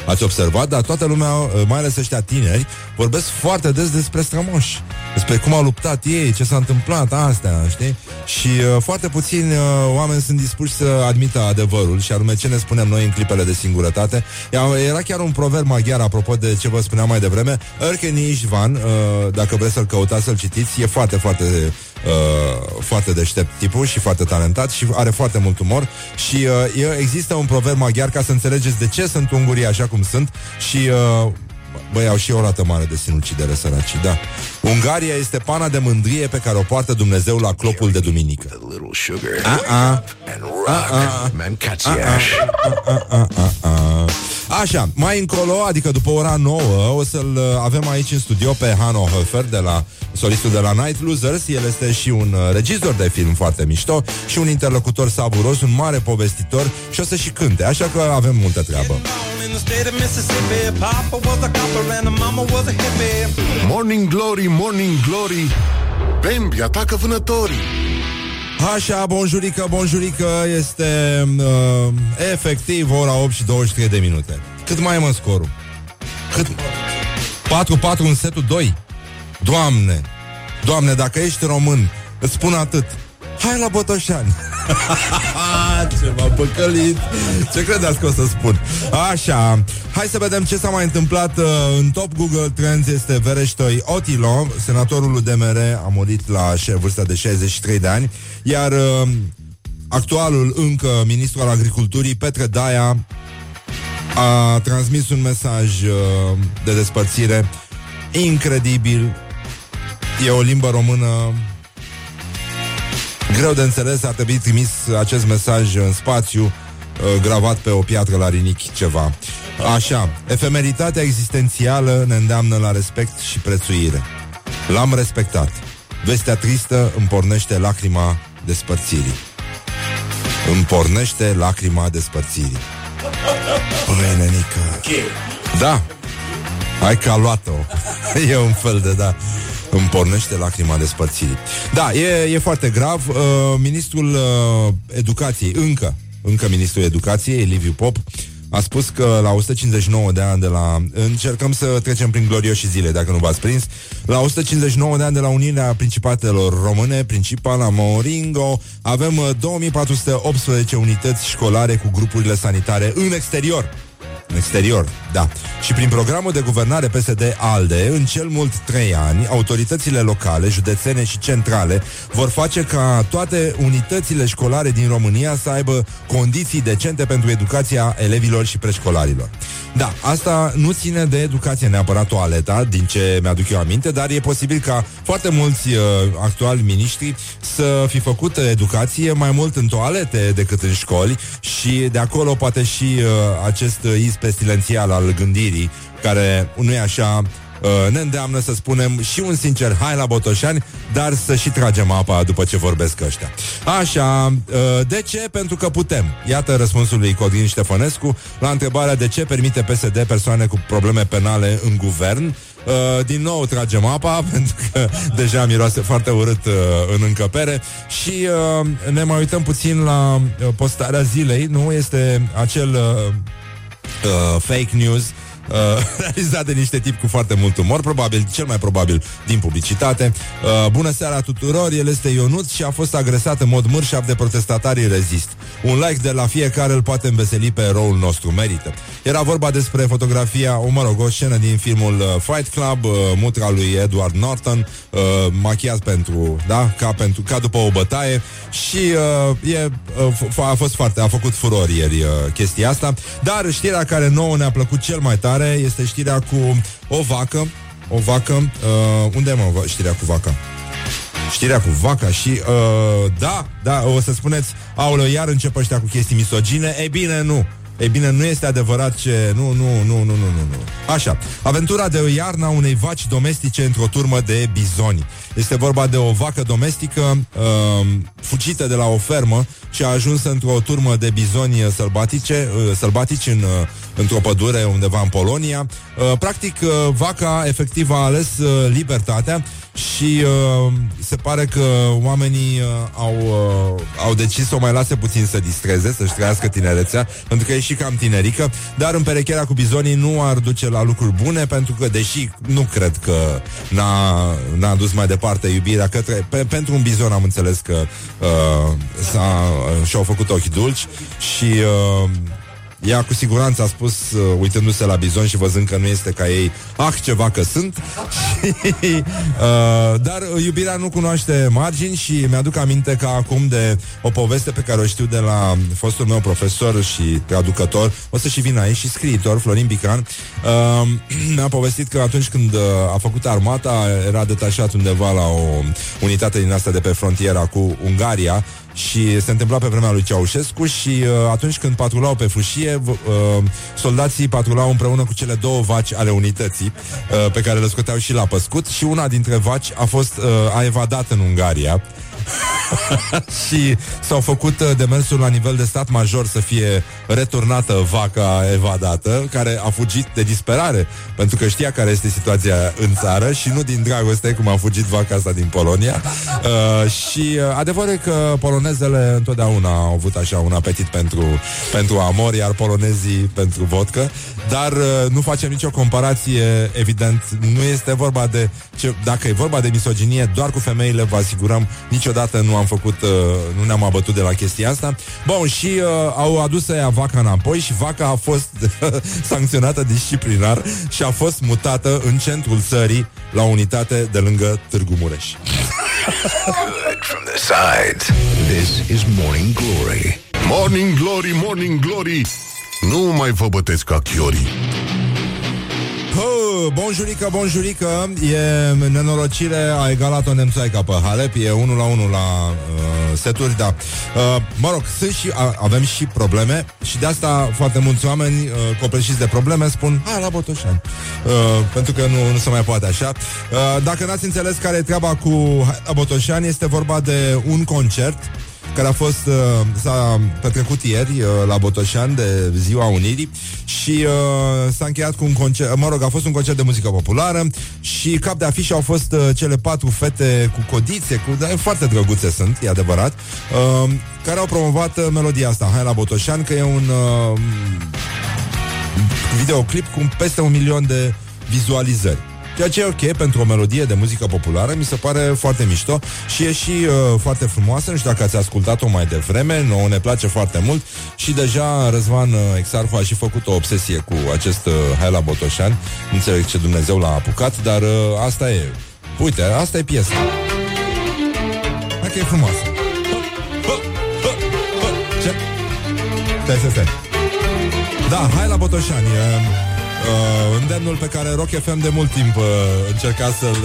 ați observat, dar toată lumea, uh, mai ales ăștia tineri, vorbesc foarte des despre strămoși. Despre cum au luptat ei, ce s-a întâmplat, astea, știi? Și uh, foarte puțini uh, oameni sunt dispuși să admită adevărul și anume ce ne spunem noi în clipele de singurătate. Ia- Era chiar un proverb maghiar, apropo de ce vă spuneam mai devreme, Erkeniș Ișvan, uh, dacă vreți să-l căutați, să-l citiți, e foarte, foarte uh, foarte deștept tipul și foarte talentat și are foarte mult umor și uh, e- există un proverb maghiar ca să înțelegeți de ce sunt ungurii așa cum sunt și uh, Băi, au și o rată mare de sinucidere săracii, da. Ungaria este pana de mândrie pe care o poartă Dumnezeu la clopul de duminică. A little sugar A-a. and rock. Mancațiaș. A. Așa, mai încolo, adică după ora 9, o să-l uh, avem aici în studio pe Hanno Hofer, de la solistul de la Night Losers. El este și un uh, regizor de film foarte mișto și un interlocutor savuros, un mare povestitor și o să și cânte, așa că avem multă treabă. Morning Glory, Morning Glory. Bambi atacă vânătorii. Așa, bonjurică, bonjurică, este uh, efectiv ora 8 și 23 de minute. Cât mai e mă scorul? Cât? 4-4 în setul 2? Doamne, Doamne, dacă ești român, îți spun atât. Hai la Botoșani. Ce m-a păcălit. Ce credeți că o să spun? Așa, hai să vedem ce s-a mai întâmplat uh, În top Google Trends. Este Vereștoi Otilo Senatorul UDMR a murit la șe- vârsta de 63 de ani Iar uh, actualul încă ministru al agriculturii Petre Daia a transmis un mesaj uh, de despărțire. Incredibil. E o limbă română greu de înțeles, ar trebui trimis acest mesaj în spațiu, uh, gravat pe o piatră la rinichi ceva. Așa, efemeritatea existențială ne îndeamnă la respect și prețuire. L-am respectat. Vestea tristă îmi pornește lacrima despărțirii. Îmi pornește lacrima despărțirii. Băi, nenică. Da. Hai că a luat-o. e un fel de, da. Îmi pornește lacrima despărțirii. Da, e, e foarte grav. Uh, ministrul uh, Educației, încă, încă ministrul Educației, Liviu Pop, a spus că la 159 de ani de la... Încercăm să trecem prin glorioși zile, dacă nu v-ați prins. La 159 de ani de la Unirea Principatelor Române, Principala Moringo, avem uh, 2418 unități școlare cu grupurile sanitare în exterior. În exterior, da. Și prin programul de guvernare PSD-ALDE, în cel mult trei ani, autoritățile locale, județene și centrale vor face ca toate unitățile școlare din România să aibă condiții decente pentru educația elevilor și preșcolarilor. Da, asta nu ține de educație neapărat toaleta, din ce mi-aduc eu aminte, dar e posibil ca foarte mulți uh, actuali miniștri să fi făcut educație mai mult în toalete decât în școli și de acolo poate și uh, acest iz pestilențial al gândirii, care nu e așa uh, ne îndeamnă să spunem și un sincer hai la Botoșani, dar să și tragem apa după ce vorbesc ăștia. Așa, uh, de ce? Pentru că putem. Iată răspunsul lui Codin Ștefănescu la întrebarea de ce permite PSD persoane cu probleme penale în guvern. Uh, din nou tragem apa pentru că deja miroase foarte urât uh, în încăpere și uh, ne mai uităm puțin la uh, postarea zilei, nu? Este acel uh, uh, fake news uh, realizat de niște tipi cu foarte mult umor, probabil, cel mai probabil din publicitate. Uh, bună seara tuturor, el este Ionut și a fost agresat în mod mărșav de protestatarii rezist. Un like de la fiecare îl poate înveseli pe eroul nostru, merită. Era vorba despre fotografia, o, mă rog, o scenă din filmul uh, Fight Club, uh, mutra lui Edward Norton, uh, machiat pentru, da, ca, pentru, ca după o bătaie și uh, e, uh, f- a fost foarte, a făcut furor ieri uh, chestia asta, dar știrea care nouă ne-a plăcut cel mai tare este știrea cu o vacă, o vacă, uh, unde e mă va- știrea cu vaca? Știrea cu vaca și uh, da, da, o să spuneți, aoleu, iar încep ăștia cu chestii misogine, ei bine, nu. Ei bine, nu este adevărat ce... Nu, nu, nu, nu, nu, nu, nu. Așa. Aventura de iarna unei vaci domestice într-o turmă de bizoni. Este vorba de o vacă domestică uh, fugită de la o fermă și a ajuns într-o turmă de bizoni sălbatice, uh, sălbatici în, uh, într-o pădure undeva în Polonia. Uh, practic, uh, vaca efectiv a ales uh, libertatea și uh, se pare că oamenii uh, au, uh, au decis să o mai lase puțin să distreze, să-și trăiască tinerețea, pentru că e și cam tinerică, dar împerecherea cu bizonii nu ar duce la lucruri bune, pentru că, deși nu cred că n-a, n-a dus mai departe iubirea către... Pe, pentru un bizon am înțeles că uh, s-a, uh, și-au făcut ochi dulci și... Uh, ea cu siguranță a spus, uh, uitându-se la bizon și văzând că nu este ca ei, ah, ceva că sunt. și, uh, dar iubirea nu cunoaște margini și mi-aduc aminte că acum de o poveste pe care o știu de la fostul meu profesor și traducător, o să și vină aici și scriitor, Florin Bican, uh, mi-a povestit că atunci când uh, a făcut armata, era detașat undeva la o unitate din asta de pe frontiera cu Ungaria și se întâmpla pe vremea lui Ceaușescu și uh, atunci când patrulau pe fâșie, v- uh, soldații patrulau împreună cu cele două vaci ale unității uh, pe care le scoteau și la păscut și una dintre vaci a fost uh, a evadat în Ungaria și s-au făcut uh, demersul la nivel de stat major să fie returnată vaca evadată, care a fugit de disperare, pentru că știa care este situația în țară și nu din dragoste, cum a fugit vaca asta din Polonia. Uh, și uh, adevărul e că polonezele întotdeauna au avut așa un apetit pentru, pentru amor, iar polonezii pentru vodcă, dar uh, nu facem nicio comparație, evident, nu este vorba de, ce, dacă e vorba de misoginie, doar cu femeile vă asigurăm, niciodată nu am făcut, uh, nu ne-am abătut de la chestia asta. Bun, și uh, au adus ea vaca înapoi și vaca a fost sancționată disciplinar și a fost mutată în centrul țării la o unitate de lângă Târgu Mureș. Good from the sides. This is Morning Glory. Morning Glory, Morning Glory. Nu mai vă bătesc ca chiorii. Oh, bonjurică, bonjurică E nenorocire, a egalat-o nemțoaica pe Halep E 1 la 1 la uh, seturi, da. Uh, Mă rog, sunt și, a, avem și probleme Și de asta foarte mulți oameni uh, Copleșiți de probleme spun Hai la Botoșani. Uh, Pentru că nu, nu se mai poate așa. Uh, Dacă n-ați înțeles care e treaba cu Hai la Botoșani Este vorba de un concert care a fost, uh, s-a petrecut ieri uh, la Botoșan de Ziua Unirii și uh, s-a încheiat cu un concert, mă rog, a fost un concert de muzică populară și cap de afișă au fost uh, cele patru fete cu codițe, cu, da, foarte drăguțe sunt, e adevărat, uh, care au promovat uh, melodia asta, Hai la Botoșan, că e un uh, videoclip cu peste un milion de vizualizări. Ceea ce e ok pentru o melodie de muzică populară, mi se pare foarte mișto și e și uh, foarte frumoasă, nu știu dacă ați ascultat-o mai devreme, nouă ne place foarte mult și deja Răzvan uh, Exarhu a și făcut o obsesie cu acest uh, Hai la Botoșani, nu înțeleg ce Dumnezeu l-a apucat, dar uh, asta e. Uite, asta e piesa. Hai că e frumoasă. Ce? Stai, stai, stai. Da, hai la Botoșani. Uh, uh, îndemnul pe care Rock FM de mult timp uh, încerca să-l...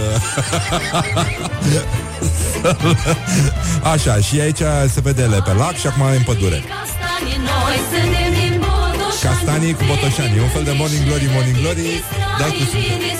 Așa, și aici se vede ele pe lac și acum e în pădure. Castanii noi suntem din Botoșani Castanii cu botoșani, e un fel de morning glory, morning glory, dar cu... Israelii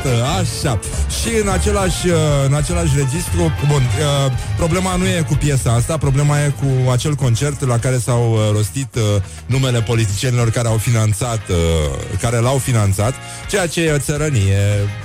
Așa, tată, așa. Și în același, uh, în același registru, bun, uh, problema nu e cu piesa asta, problema e cu acel concert la care s-au uh, rostit uh, numele politicienilor care au finanțat, uh, care l-au finanțat, ceea ce e țărănie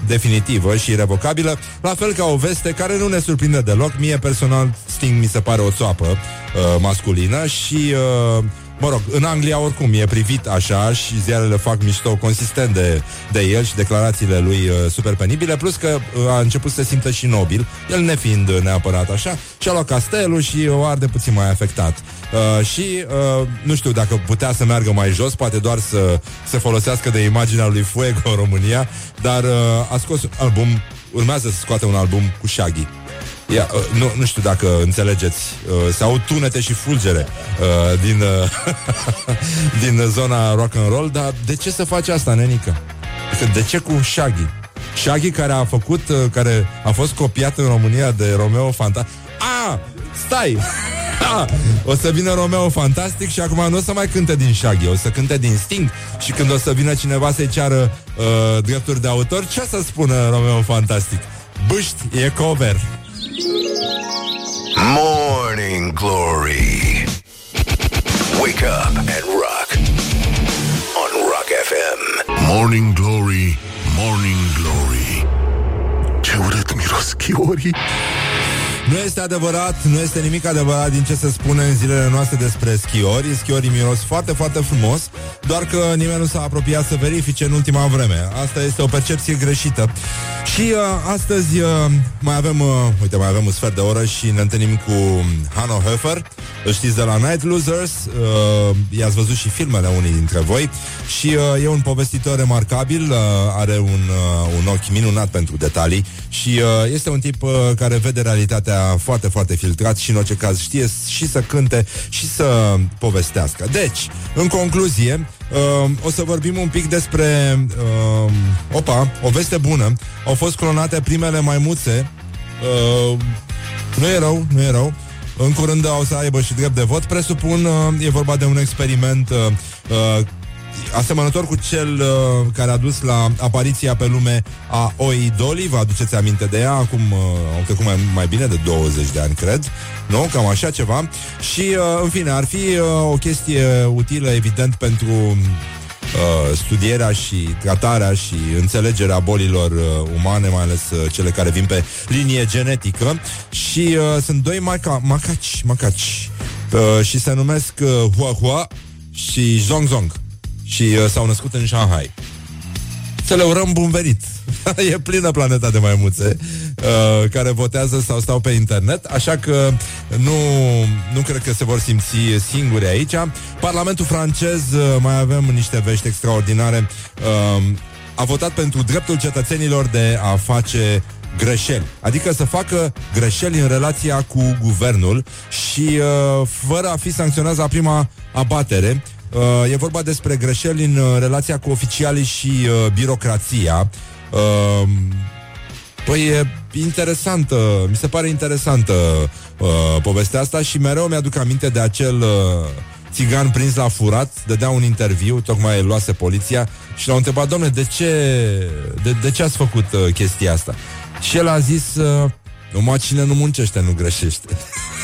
definitivă și irrevocabilă, la fel ca o veste care nu ne surprinde deloc. Mie personal Sting mi se pare o țoapă uh, masculină și uh, Mă rog, în Anglia oricum e privit așa și ziarele fac mișto consistent de, de el și declarațiile lui uh, super penibile, plus că uh, a început să se simtă și nobil, el nefiind uh, neapărat așa, și-a luat castelul și o arde puțin mai afectat. Uh, și uh, nu știu dacă putea să meargă mai jos, poate doar să se folosească de imaginea lui Fuego în România, dar uh, a scos un album, urmează să scoate un album cu Shaggy. Ia, uh, nu, nu știu dacă înțelegeți uh, Se aud tunete și fulgere uh, Din uh, Din zona rock and roll Dar de ce să faci asta, nenică? Adică de ce cu Shaggy? Shaggy care a făcut uh, Care a fost copiat în România De Romeo Fantastic Ah, stai Ah, o să vină Romeo Fantastic și acum nu o să mai cânte din Shaggy, o să cânte din Sting și când o să vină cineva să-i ceară uh, drepturi de autor, ce o să spună Romeo Fantastic? Bâști, e cover. Morning Glory. Wake up and rock. On Rock FM. Morning Glory, Morning Glory. Ce urât miros chiorii. Nu este adevărat, nu este nimic adevărat din ce se spune în zilele noastre despre schiori. Schiorii miros foarte, foarte frumos, doar că nimeni nu s-a apropiat să verifice în ultima vreme. Asta este o percepție greșită. Și uh, astăzi uh, mai avem, uh, uite, mai avem un sfert de oră și ne întâlnim cu Hanno Höfer. Îl știți de la Night Losers, uh, i-ați văzut și filmele unii dintre voi și uh, e un povestitor remarcabil, uh, are un, uh, un ochi minunat pentru detalii și uh, este un tip uh, care vede realitatea foarte, foarte filtrat și în orice caz știe și să cânte și să povestească. Deci, în concluzie, uh, o să vorbim un pic despre uh, opa, o veste bună. Au fost clonate primele maimuțe uh, nu e rău, nu e rău. În curând o să aibă și drept de vot. Presupun, uh, e vorba de un experiment uh, uh, asemănător cu cel uh, care a dus la apariția pe lume a Oi Dolly. Vă aduceți aminte de ea? Acum uh, au trecut mai, mai bine de 20 de ani, cred. Nu? Cam așa ceva. Și, uh, în fine, ar fi uh, o chestie utilă, evident, pentru uh, studierea și tratarea și înțelegerea bolilor uh, umane, mai ales uh, cele care vin pe linie genetică. Și uh, sunt doi maca- macaci, macaci uh, și se numesc uh, Hua Hua și Zong Zong și uh, s-au născut în Shanghai. Să le urăm bun venit! e plină planeta de maimuțe uh, care votează sau stau pe internet, așa că nu, nu cred că se vor simți singuri aici. Parlamentul francez, uh, mai avem niște vești extraordinare, uh, a votat pentru dreptul cetățenilor de a face greșeli, adică să facă greșeli în relația cu guvernul și uh, fără a fi sancționați la prima abatere. Uh, e vorba despre greșeli în uh, relația cu oficialii și uh, birocrația. Uh, Păi e interesantă, mi se pare interesantă uh, povestea asta și mereu mi-aduc aminte de acel uh, țigan prins la furat, dădea un interviu, tocmai îl luase poliția și l-au întrebat, domne, de ce, de, de ce ați făcut uh, chestia asta? Și el a zis, uh, numai cine nu muncește nu greșește.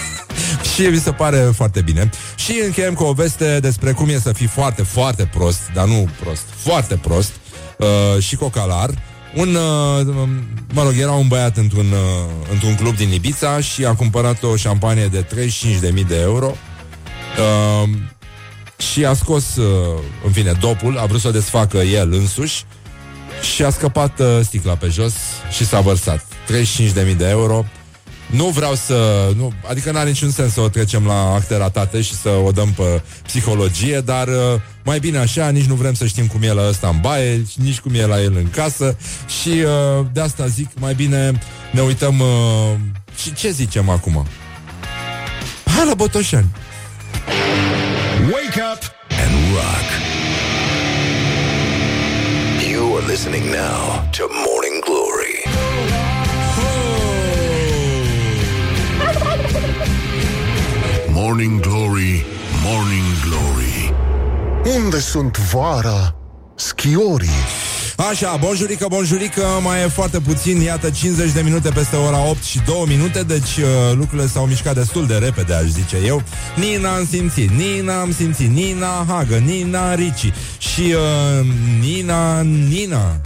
și Și mi se pare foarte bine. Și încheiem cu o veste despre cum e să fii foarte, foarte prost, dar nu prost, foarte prost uh, și cocalar. Un, uh, mă rog, era un băiat într-un, uh, într-un club din Ibiza și a cumpărat o șampanie de 35.000 de euro uh, și a scos, uh, în fine, dopul, a vrut să o desfacă el însuși și a scăpat uh, sticla pe jos și s-a vărsat. 35.000 de euro. Nu vreau să... Nu, adică n-are niciun sens să o trecem la acte ratate și să o dăm pe psihologie, dar uh, mai bine așa, nici nu vrem să știm cum e la ăsta în baie, nici cum e la el în casă și uh, de asta zic, mai bine ne uităm... Uh, și ce zicem acum? Hai la Botoșani! Wake up and rock. You are listening now to Morning Morning Glory, Morning Glory. Unde sunt vara? Schiorii. Așa, bonjurică, bonjurică, mai e foarte puțin, iată 50 de minute peste ora 8 și 2 minute, deci uh, lucrurile s-au mișcat destul de repede, aș zice eu. Nina am simțit, Nina am simțit, Nina Hagă, Nina Ricci și uh, Nina, Nina,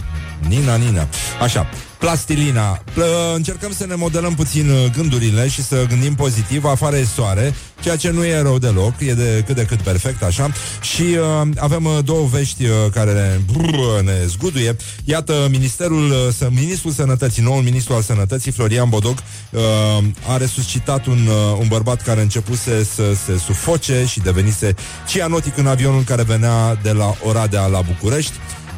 Nina, Nina. Așa, plastilina. Pl- încercăm să ne modelăm puțin uh, gândurile și să gândim pozitiv. Afară e soare, ceea ce nu e rău deloc, e de cât de cât perfect, așa. Și uh, avem uh, două vești uh, care ne, brr, ne zguduie. Iată, Ministerul, uh, să- Ministrul Sănătății, noul Ministru al Sănătății, Florian Bodog, uh, a resuscitat un, uh, un bărbat care începuse să se sufoce și devenise cianotic în avionul care venea de la Oradea la București.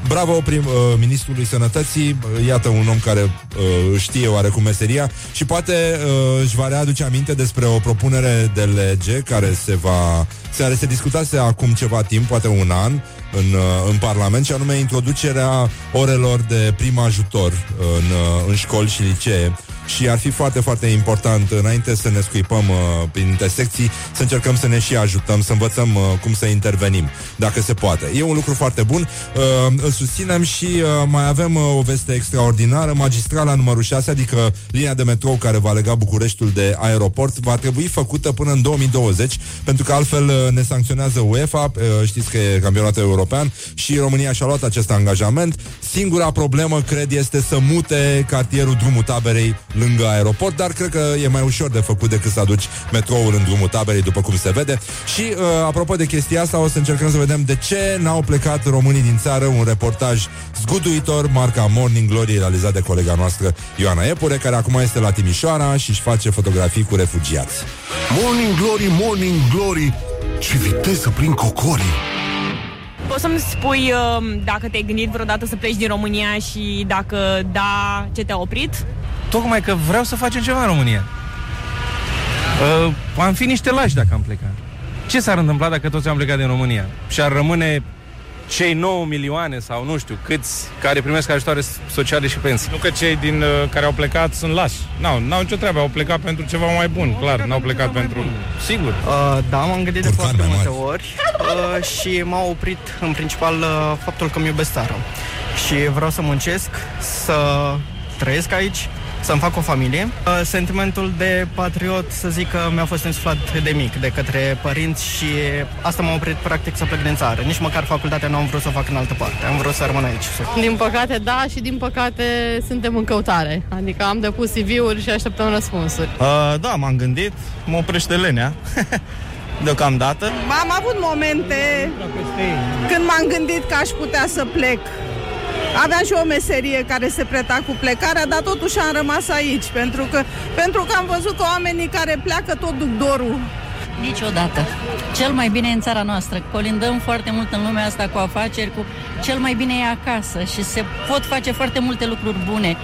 Bravo prim, uh, ministrului sănătății, uh, iată un om care uh, știe oarecum meseria și poate uh, își va readuce aminte despre o propunere de lege care se va se, care se discutase acum ceva timp, poate un an, în, uh, în Parlament, și anume introducerea orelor de prim ajutor în, uh, în școli și licee. Și ar fi foarte, foarte important, înainte să ne scuipăm uh, prin intersecții, să încercăm să ne și ajutăm, să învățăm uh, cum să intervenim, dacă se poate. E un lucru foarte bun, uh, îl susținem și uh, mai avem uh, o veste extraordinară, magistrala numărul 6, adică linia de metrou care va lega Bucureștiul de aeroport, va trebui făcută până în 2020, pentru că altfel uh, ne sancționează UEFA, uh, știți că e campionatul european și România și-a luat acest angajament. Singura problemă, cred, este să mute cartierul drumul taberei lângă aeroport, dar cred că e mai ușor de făcut decât să aduci metroul în drumul taberei, după cum se vede. Și, uh, apropo de chestia asta, o să încercăm să vedem de ce n-au plecat românii din țară, un reportaj zguduitor, marca Morning Glory, realizat de colega noastră Ioana Epure, care acum este la Timișoara și își face fotografii cu refugiați. Morning Glory, Morning Glory. Ce viteză prin cocorii. Poți să-mi spui uh, dacă te-ai gândit vreodată să pleci din România și dacă da, ce te-a oprit? Tocmai că vreau să facem ceva în România. Uh, am fi niște lași dacă am plecat. Ce s-ar întâmpla dacă toți am plecat din România? Și ar rămâne cei 9 milioane sau nu știu câți care primesc ajutoare sociale și pensii. Nu că cei din uh, care au plecat sunt lași. N-au, n-au nicio treabă, au plecat pentru ceva mai bun, clar, n-au plecat pentru... Sigur. Uh, da, m-am gândit de foarte multe ori uh, și m-a oprit în principal uh, faptul că mi iubesc țara. Și vreau să muncesc, să trăiesc aici, să-mi fac o familie. Uh, sentimentul de patriot, să zic că mi-a fost insuflat de mic de către părinți și asta m-a oprit practic să plec din țară. Nici măcar facultatea nu am vrut să o fac în altă parte, am vrut să rămân aici. Din păcate da și din păcate suntem în căutare. Adică am depus CV-uri și așteptăm răspunsuri. Uh, da, m-am gândit, mă oprește lenea. Deocamdată. Am avut momente când m-am gândit că aș putea să plec. Aveam și o meserie care se preta cu plecarea, dar totuși am rămas aici, pentru că, pentru că am văzut că oamenii care pleacă tot duc dorul. Niciodată. Cel mai bine e în țara noastră. Colindăm foarte mult în lumea asta cu afaceri, cu cel mai bine e acasă și se pot face foarte multe lucruri bune.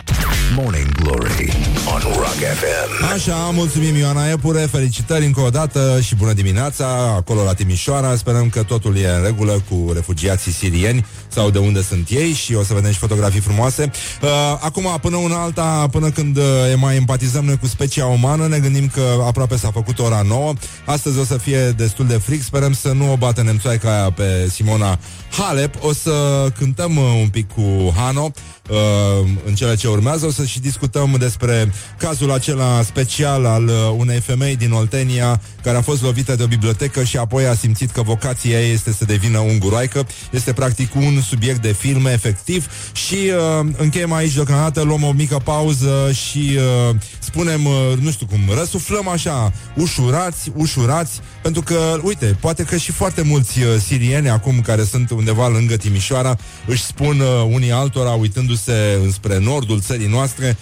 Morning Glory on Rock FM. Așa, mulțumim Ioana Epure, felicitări încă o dată și bună dimineața acolo la Timișoara. Sperăm că totul e în regulă cu refugiații sirieni sau de unde sunt ei și o să vedem și fotografii frumoase. Uh, acum, până una alta, până când uh, mai empatizăm noi cu specia umană, ne gândim că aproape s-a făcut ora 9. Astăzi o să fie destul de fric, sperăm să nu o bată nemțoaica aia pe Simona Halep. O să cântăm uh, un pic cu Hano uh, în cele ce urmează. O să și discutăm despre cazul acela special al uh, unei femei din Oltenia care a fost lovită de o bibliotecă și apoi a simțit că vocația ei este să devină unguroaică. Este practic un subiect de film efectiv și uh, încheiem aici deocamdată, luăm o mică pauză și uh, spunem, uh, nu știu cum, răsuflăm așa, ușurați, ușurați, pentru că, uite, poate că și foarte mulți uh, sirieni acum care sunt undeva lângă Timișoara își spun uh, unii altora, uitându-se înspre nordul țării noastre,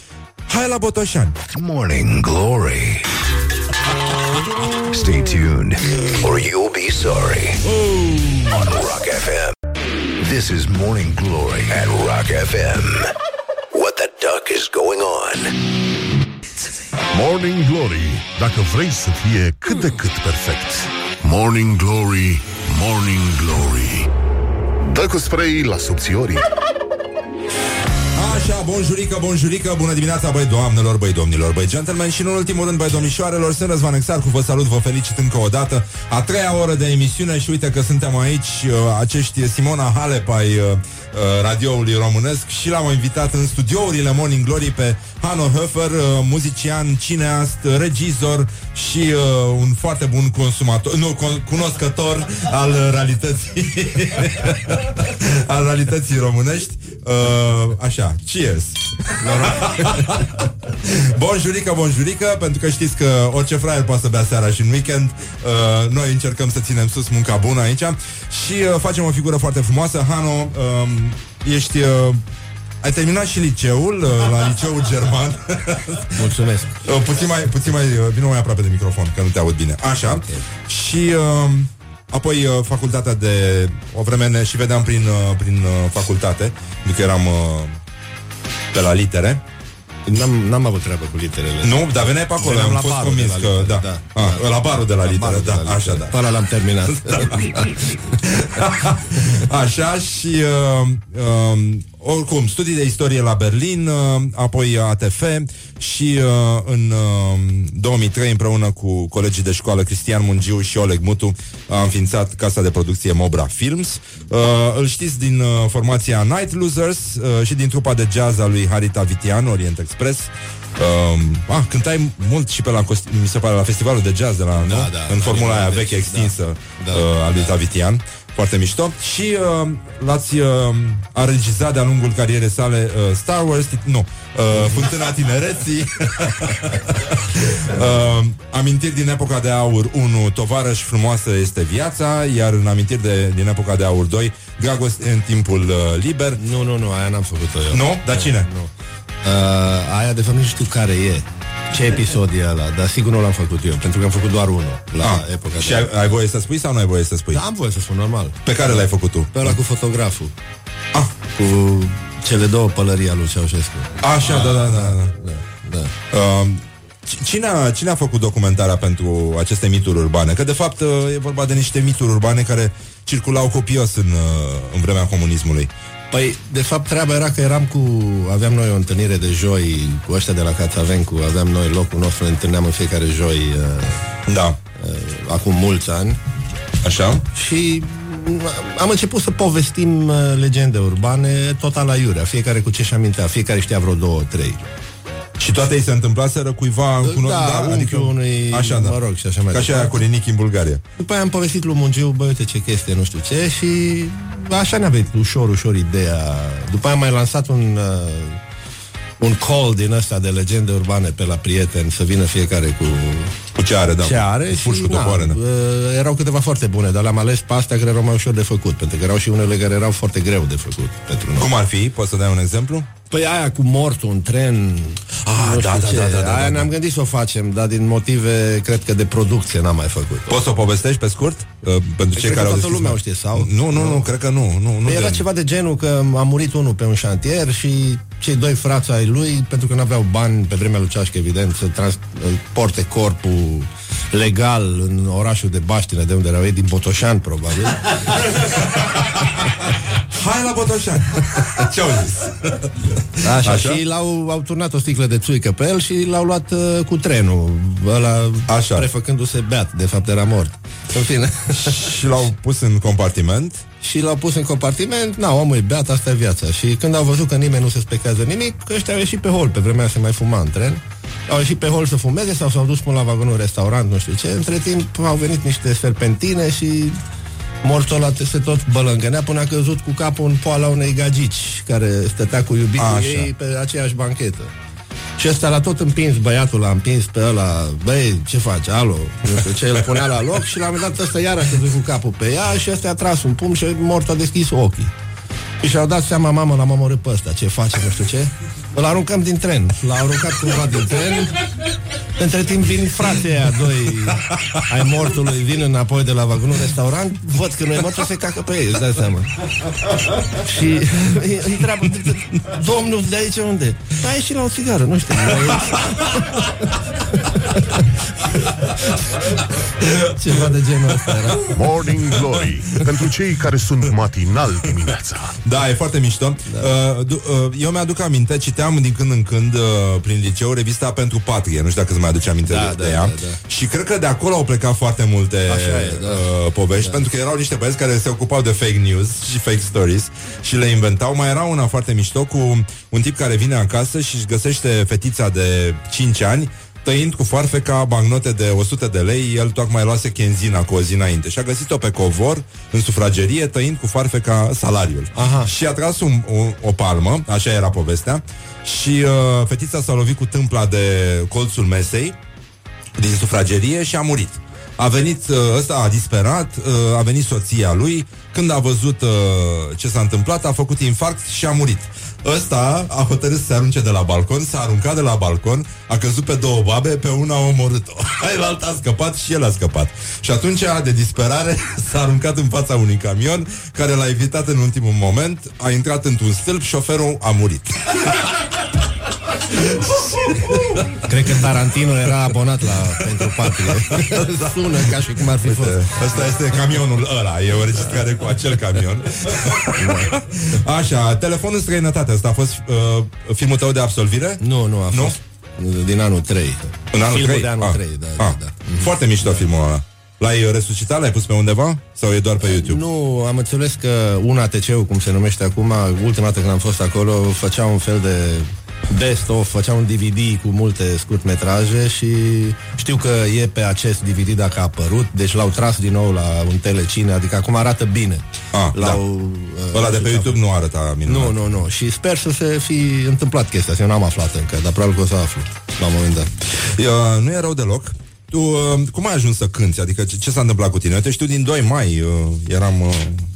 hai la Botoșani! Morning Glory. Stay tuned, or you'll be sorry. On Rock FM. This is Morning Glory at Rock FM. What the duck is going on? Morning Glory, dacă vrei să fie cât de cât perfect. Morning Glory, Morning Glory. Dă cu spray la subțiorii. Așa, bonjurică, bonjurică, bună dimineața, băi doamnelor, băi domnilor, băi gentlemen și în ultimul rând, băi domnișoarelor, sunt Răzvan Exarcu, vă salut, vă felicit încă o dată, a treia oră de emisiune și uite că suntem aici, uh, acești Simona Halep ai uh, uh, radioului românesc și l-am invitat în studiourile Morning Glory pe Hano Höfer, uh, muzician, cineast, regizor și uh, un foarte bun consumator, nu, con- cunoscător al realității al realității românești. Uh, așa, cheers! bonjurică, bonjurică, pentru că știți că orice fraier poate să bea seara și în weekend. Uh, noi încercăm să ținem sus munca bună aici și uh, facem o figură foarte frumoasă. Hano, uh, ești... Uh, ai terminat și liceul, uh, la liceul german. Mulțumesc. Uh, puțin mai, puțin mai, uh, vină mai aproape de microfon, că nu te aud bine. Așa. Okay. Și uh, apoi uh, facultatea de... O vreme ne și vedeam prin, uh, prin uh, facultate, pentru că eram uh, pe la litere. N-am, n-am avut treabă cu literele. Nu, dar veneai pe acolo, Veneam am la fost barul convins de că... la litere, Da, da. Ah, la barul de la La litere, barul de da, la litere. așa, da. Pe ăla l-am terminat. Așa și uh, uh, oricum, studii de istorie la Berlin, uh, apoi ATF și uh, în uh, 2003 împreună cu colegii de școală Cristian Mungiu și Oleg Mutu a înființat casa de producție Mobra Films. Uh, îl știți din uh, formația Night Losers uh, și din trupa de jazz a lui Harita Vitian, Orient Express. Uh, ah, cântai mult și pe la, costi- mi se pare, la festivalul de jazz de la, nu? da, în la formula aia nivel veche de- extinsă da, uh, a lui Tavitian. Foarte mișto. Și uh, l-ați uh, a regizat de-a lungul carierei sale uh, Star Wars, tit- nu, uh, Fântâna Tinereții, uh, Amintiri din epoca de aur 1, Tovarăș frumoasă este viața, iar în Amintiri de, din epoca de aur 2, Dragoste în timpul uh, liber. Nu, nu, nu, aia n-am făcut-o eu. Nu? Dar cine? Nu. Uh, aia, de fapt, nu știu care e. Ce episod e ăla, dar sigur nu l-am făcut eu, pentru că am făcut doar unul la Ah, epoca și de ai, ai voie să spui sau nu ai voie să spui? Da, am voie să spun normal. Pe care l-ai făcut tu? Pe ăla cu fotograful. Ah. Cu cele două pălării al lui Ceaușescu. Așa, da, da, da. da. Da, da. Uh, c- Cine a, cine a făcut documentarea pentru aceste mituri urbane? Că de fapt uh, e vorba de niște mituri urbane care circulau copios în, uh, în vremea comunismului. Păi, de fapt, treaba era că eram cu... Aveam noi o întâlnire de joi cu ăștia de la Cațavencu, aveam noi locul nostru, ne întâlneam în fiecare joi uh, Da. uh, acum mulți ani. Așa? Și am început să povestim uh, legende urbane total la iurea, fiecare cu ce și amintea, fiecare știa vreo două, trei. Și toate îi se întâmplaseră cuiva în cuno- Da, unchiul unui, Așa, da. mă rog, și așa mai Ca și aia departe. cu Rinichi în Bulgaria. După aia am povestit lui Mungiu, bă, uite ce chestie, nu știu ce, și așa ne-a venit ușor, ușor ideea. După aia am mai lansat un, uh, un call din ăsta de legende urbane pe la prieteni, să vină fiecare cu Cu ce are, da. ce are Cu furși și, cu topoare, da. uh, erau câteva foarte bune, dar le-am ales pe astea care erau mai ușor de făcut, pentru că erau și unele care erau foarte greu de făcut pentru noi. Cum ar fi? Poți să dai un exemplu? Păi aia cu mortul, un tren Ah, nu da, știu da, ce. da, da, da, Aia da. ne-am gândit să o facem Dar din motive, cred că de producție n-am mai făcut Poți să o povestești pe scurt? Uh, pentru cei cred care că au toată deschis lumea mai- o știe, sau? Nu, nu, nu, cred că nu. nu, nu Păi era de- ceva de genul că a murit unul pe un șantier și cei doi frați ai lui, pentru că nu aveau bani pe vremea lui Ceașcă, evident, să transporte corpul legal în orașul de Baștină, de unde erau ei, din Botoșan, probabil. Hai la Botoșan! Ce-au zis? Așa, Așa? Așa, și l-au au turnat o sticlă de țuică pe el și l-au luat uh, cu trenul, ăla Așa. prefăcându-se beat, de fapt era mort. În fine. și l-au pus în compartiment? Și l-au pus în compartiment, na, omul e beat, asta e viața. Și când au văzut că nimeni nu se spechează nimic, că ăștia au ieșit pe hol, pe vremea se mai fuma în tren, au ieșit pe hol să fumeze sau s-au dus până la vagonul restaurant, nu știu ce. Între timp au venit niște serpentine și mortul ăla se tot bălângănea până a căzut cu capul în poala unei gagici care stătea cu iubitul Așa. ei pe aceeași banchetă. Și ăsta l-a tot împins, băiatul l-a împins pe ăla, băi, ce faci, alo? Nu știu ce, îl punea la loc și la un moment dat ăsta iar a căzut cu capul pe ea și ăsta a tras un pumn și mortul a deschis ochii. Și și-au dat seama, mamă, l-am omorât pe ăsta, ce face, nu știu ce. Îl aruncăm din tren. L-a aruncat cumva din tren. Între timp vin frații aia doi ai mortului, vin înapoi de la vagonul restaurant, văd că nu e mortul, se cacă pe ei, îți dai seama. Și îi îi întreabă, domnul, de aici unde? A ieșit la o țigară, nu știu. Ceva de genul ăsta era. Morning Glory Pentru cei care sunt matinal dimineața Da, e foarte mișto. Da. Uh, du- uh, eu mi-aduc aminte, citeam din când în când uh, prin liceu revista pentru patrie. Nu știu dacă îți mai aduce aminte Da, de, da, de ea. da, da. Și cred că de acolo au plecat foarte multe Așa e, da. uh, povești, Da. pentru că erau niște băieți care se ocupau de fake news și fake stories și le inventau. Mai era una foarte mișto cu un tip care vine acasă și își găsește fetița de 5 ani tăind cu foarfeca bancnote de 100 de lei, el tocmai luase chenzina cu o zi înainte și a găsit-o pe covor, în sufragerie, tăind cu foarfeca salariul. Aha. Și a tras un, un, o palmă, așa era povestea, și uh, fetița s-a lovit cu tâmpla de colțul mesei din sufragerie și a murit. A venit, uh, ăsta a disperat, uh, a venit soția lui, când a văzut uh, ce s-a întâmplat, a făcut infarct și a murit. Ăsta a hotărât să se arunce de la balcon, s-a aruncat de la balcon, a căzut pe două babe, pe una a omorât-o. Ailaltă a scăpat și el a scăpat. Și atunci, de disperare, s-a aruncat în fața unui camion care l-a evitat în ultimul moment, a intrat într-un stâlp, șoferul a murit. Cred că Tarantino era abonat la pentru patrie. Sună ca și cum ar fi fost. Asta este camionul ăla, e o registrare cu acel camion. Așa, telefonul în străinătate, asta a fost uh, filmul tău de absolvire? Nu, nu, a Nu? fost din anul 3. În anul Filmul 3? de anul Ah. 3, da, Ah. da, da. Foarte mișto filmul ăla. L-ai uh, resuscitat, l-ai pus pe undeva? Sau e doar pe YouTube? Nu, am înțeles că un ATC-ul, cum se numește acum, ultima dată când am fost acolo, făcea un fel de best-of, făcea un DVD cu multe scurtmetraje și știu că e pe acest DVD dacă a apărut, deci l-au tras din nou la un telecine, adică acum arată bine. Ah, L-au, da. Ăla de pe YouTube nu arăta minunat. Nu, nu, nu. Și sper să se fi întâmplat chestia asta. Eu n-am aflat încă, dar probabil că o să aflu la un moment dat. Uh, nu e rău deloc. Tu, uh, cum ai ajuns să cânti? Adică ce, ce s-a întâmplat cu tine? Uite, știu, din 2 mai uh, eram... Uh,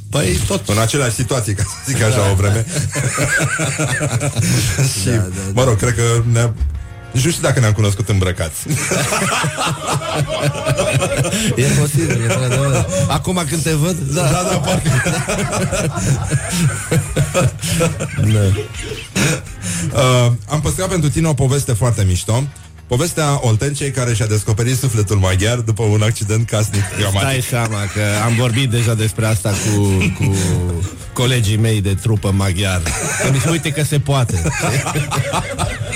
Păi tot În aceleași situații, ca să zic așa Da. o vreme Și, Da, da, mă rog, cred că ne nici nu știu dacă ne-am cunoscut îmbrăcați E posibil, într-adevăr. Acum când te văd, da. Da, da, parcă Da. uh, Am păstrat pentru tine o poveste foarte mișto Povestea Oltencei care și-a descoperit sufletul maghiar după un accident casnic Stai dramatic. seama că am vorbit deja despre asta cu, cu colegii mei de trupă maghiar. Că mi se uite că se poate.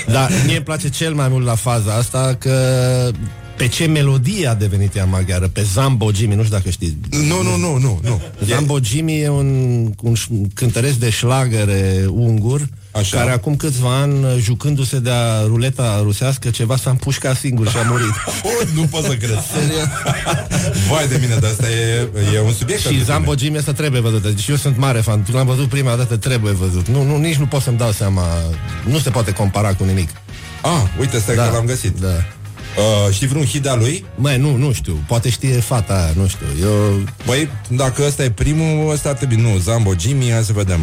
Dar mie îmi place cel mai mult la faza asta că pe ce melodie a devenit ea maghiară? Pe Zambo Jimmy, nu știu dacă știți. Nu, nu, nu, nu, nu. Zambo Jimmy e un, un ș- cântăresc de șlagăre ungur Așa. care acum câțiva ani, jucându-se de-a ruleta rusească, ceva s-a împușcat singur și a murit. Oh, nu pot să cred Vai de mine, dar asta e, e un subiect Și pentru Zambo Jimmy asta trebuie văzut. Deci eu sunt mare fan. L-am văzut prima dată, trebuie văzut. Nu, nu, nici nu pot să-mi dau seama. Nu se poate compara cu nimic. tine. Ah, uite, stai Da. că l-am găsit Da. uh, Știi vreun hit de-a lui? Mai nu, nu știu. Poate știe fata aia, nu știu. Eu... Băi, dacă ăsta e primul, ăsta ar trebui Nu, Zambo Jimmy, hai să vedem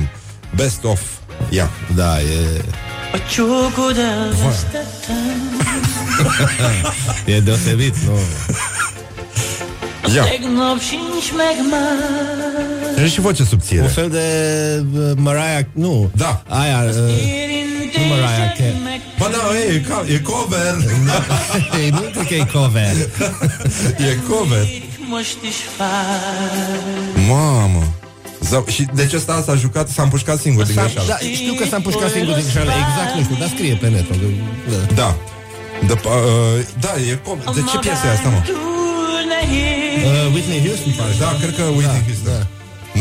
Best of Ia Da, e... e deosebit, nu? Ia Tegnap sincs meg már Și și voce subțire Un fel de uh, Mariah, nu. Da. Aia, uh, Érintés Mariah Carey. Ba da, e, e, ca- e cover. Ei, nu cred că e cover. e cover. Mamă. Zau, și deci ăsta s-a jucat, s-a împușcat singur din S-a- greșeală. Da, știu că s-a împușcat singur din greșeală. Exact, nu știu, dar scrie pe net. Da. Da. De, uh, da, e cover. De ce piesă e asta, mă? Uh, Whitney Houston, parcă. Da, cred că Whitney Houston. Da.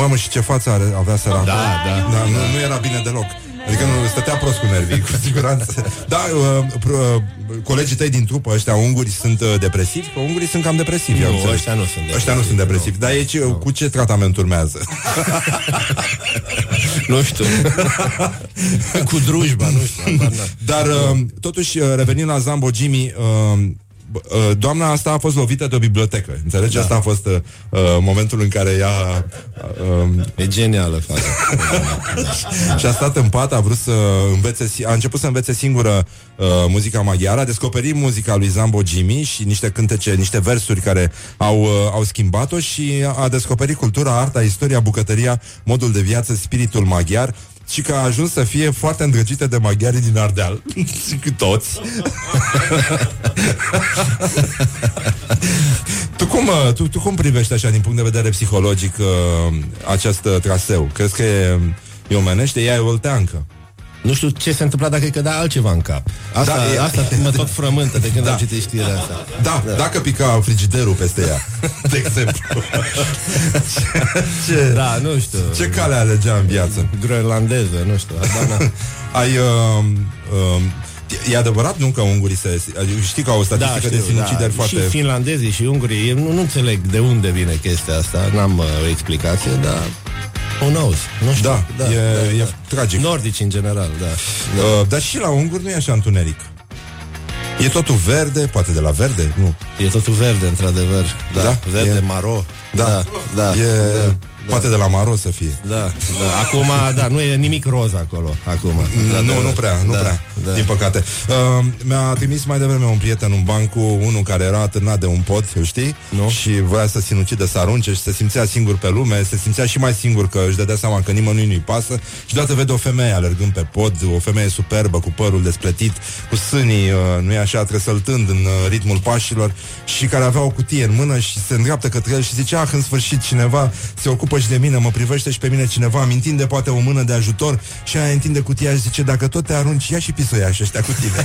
Mamă, și ce față are, avea sărac. Da, da. da nu, nu era bine deloc. Adică nu stătea prost cu nervii, cu siguranță. Da, uh, pr- uh, colegii tăi din trupă, ăștia unguri, sunt uh, depresivi? Că ungurii sunt cam depresivi. Nu, am înțeles. ăștia nu sunt depresivi, Ăștia nu sunt depresivi. Dar aici, uh, cu ce tratament urmează? Nu știu. cu drujba, nu știu. habar n-am. Dar, uh, totuși, uh, revenind la Zambo Jimmy, uh, b- uh, doamna asta a fost lovită de o bibliotecă. Înțelegi? Da. Asta a fost uh, uh, momentul în care ea... Uh, E genială faza. și a stat în pat, a vrut să învețe, si- a început să învețe singură uh, muzica maghiară, a descoperit muzica lui Zambo Jimmy și niște cântece, niște versuri care au, uh, au schimbat-o și a descoperit cultura, arta, istoria, bucătăria, modul de viață, spiritul maghiar și că a ajuns să fie foarte îndrăgită de maghiarii din Ardeal. Cu toți. tu, cum, uh, tu, tu cum privești așa din punct de vedere psihologic uh, acest uh, traseu? Crezi că e, e omenește? Ea e olteancă. Nu știu ce se întâmpla dacă îi cădea altceva în cap. Asta, Da, da, e- asta mă tot frământă de când Da. am citit știrea asta. Da, da, dacă pica frigiderul peste ea, de exemplu. ce, Da, nu știu. ce cale alegea în viață? Groenlandeză, nu știu. habar n-am. Ai... Uh, uh, e adevărat, nu, că ungurii se... Adică știi că au o statistică de sinucideri foarte... Da, Și finlandezii și ungurii, eu nu, nu înțeleg de unde vine chestia asta, n-am uh, o explicație, dar who knows? Nu știu. Da, e- e tragic. Nordici în general, da. Uh, dar și la unguri nu e așa întuneric. E totul verde, poate de la verde, nu. E totul verde, într-adevăr. Da, Da? verde, E- maro. Da, da, da, e, da. Poate de la maro să fie. Da, da. Acum, da, nu e nimic roz acolo, acum. Da, nu, da, nu prea, nu da, prea, da. din păcate. Uh, mi-a trimis mai devreme un prieten un ban cu unul care era atârnat de un pod, îl știi? Nu. Și voia să sinucidă, să arunce și se simțea singur pe lume, se simțea și mai singur că își dădea seama că nimănui nu-i pasă și deodată vede o femeie alergând pe pod, o femeie superbă, cu părul despletit, cu sânii, uh, nu e așa, trăsăltând în uh, ritmul pașilor și care avea o cutie în mână și se îndreaptă către el și zice, ah, în sfârșit cineva se ocupă și de mine, mă privește și pe mine cineva, îmi întinde poate o mână de ajutor și aia întinde cutia și zice, dacă tot te arunci, ia și pisoia și ăștia cu tine.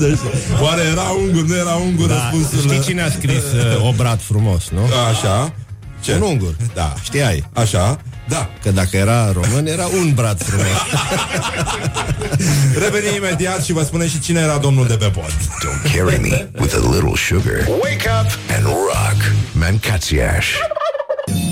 deci, oare era ungur, nu era ungur Da, răspunsul? știi cine a scris uh, obrat frumos, nu? Așa. Ce? Un ungur. Da, știai. Așa, da. Că dacă era român, era un brat frumos. Revenim imediat și vă spune și cine era domnul de pe pod. Don't carry me with a little sugar. Wake up and rock. Mancațiaș.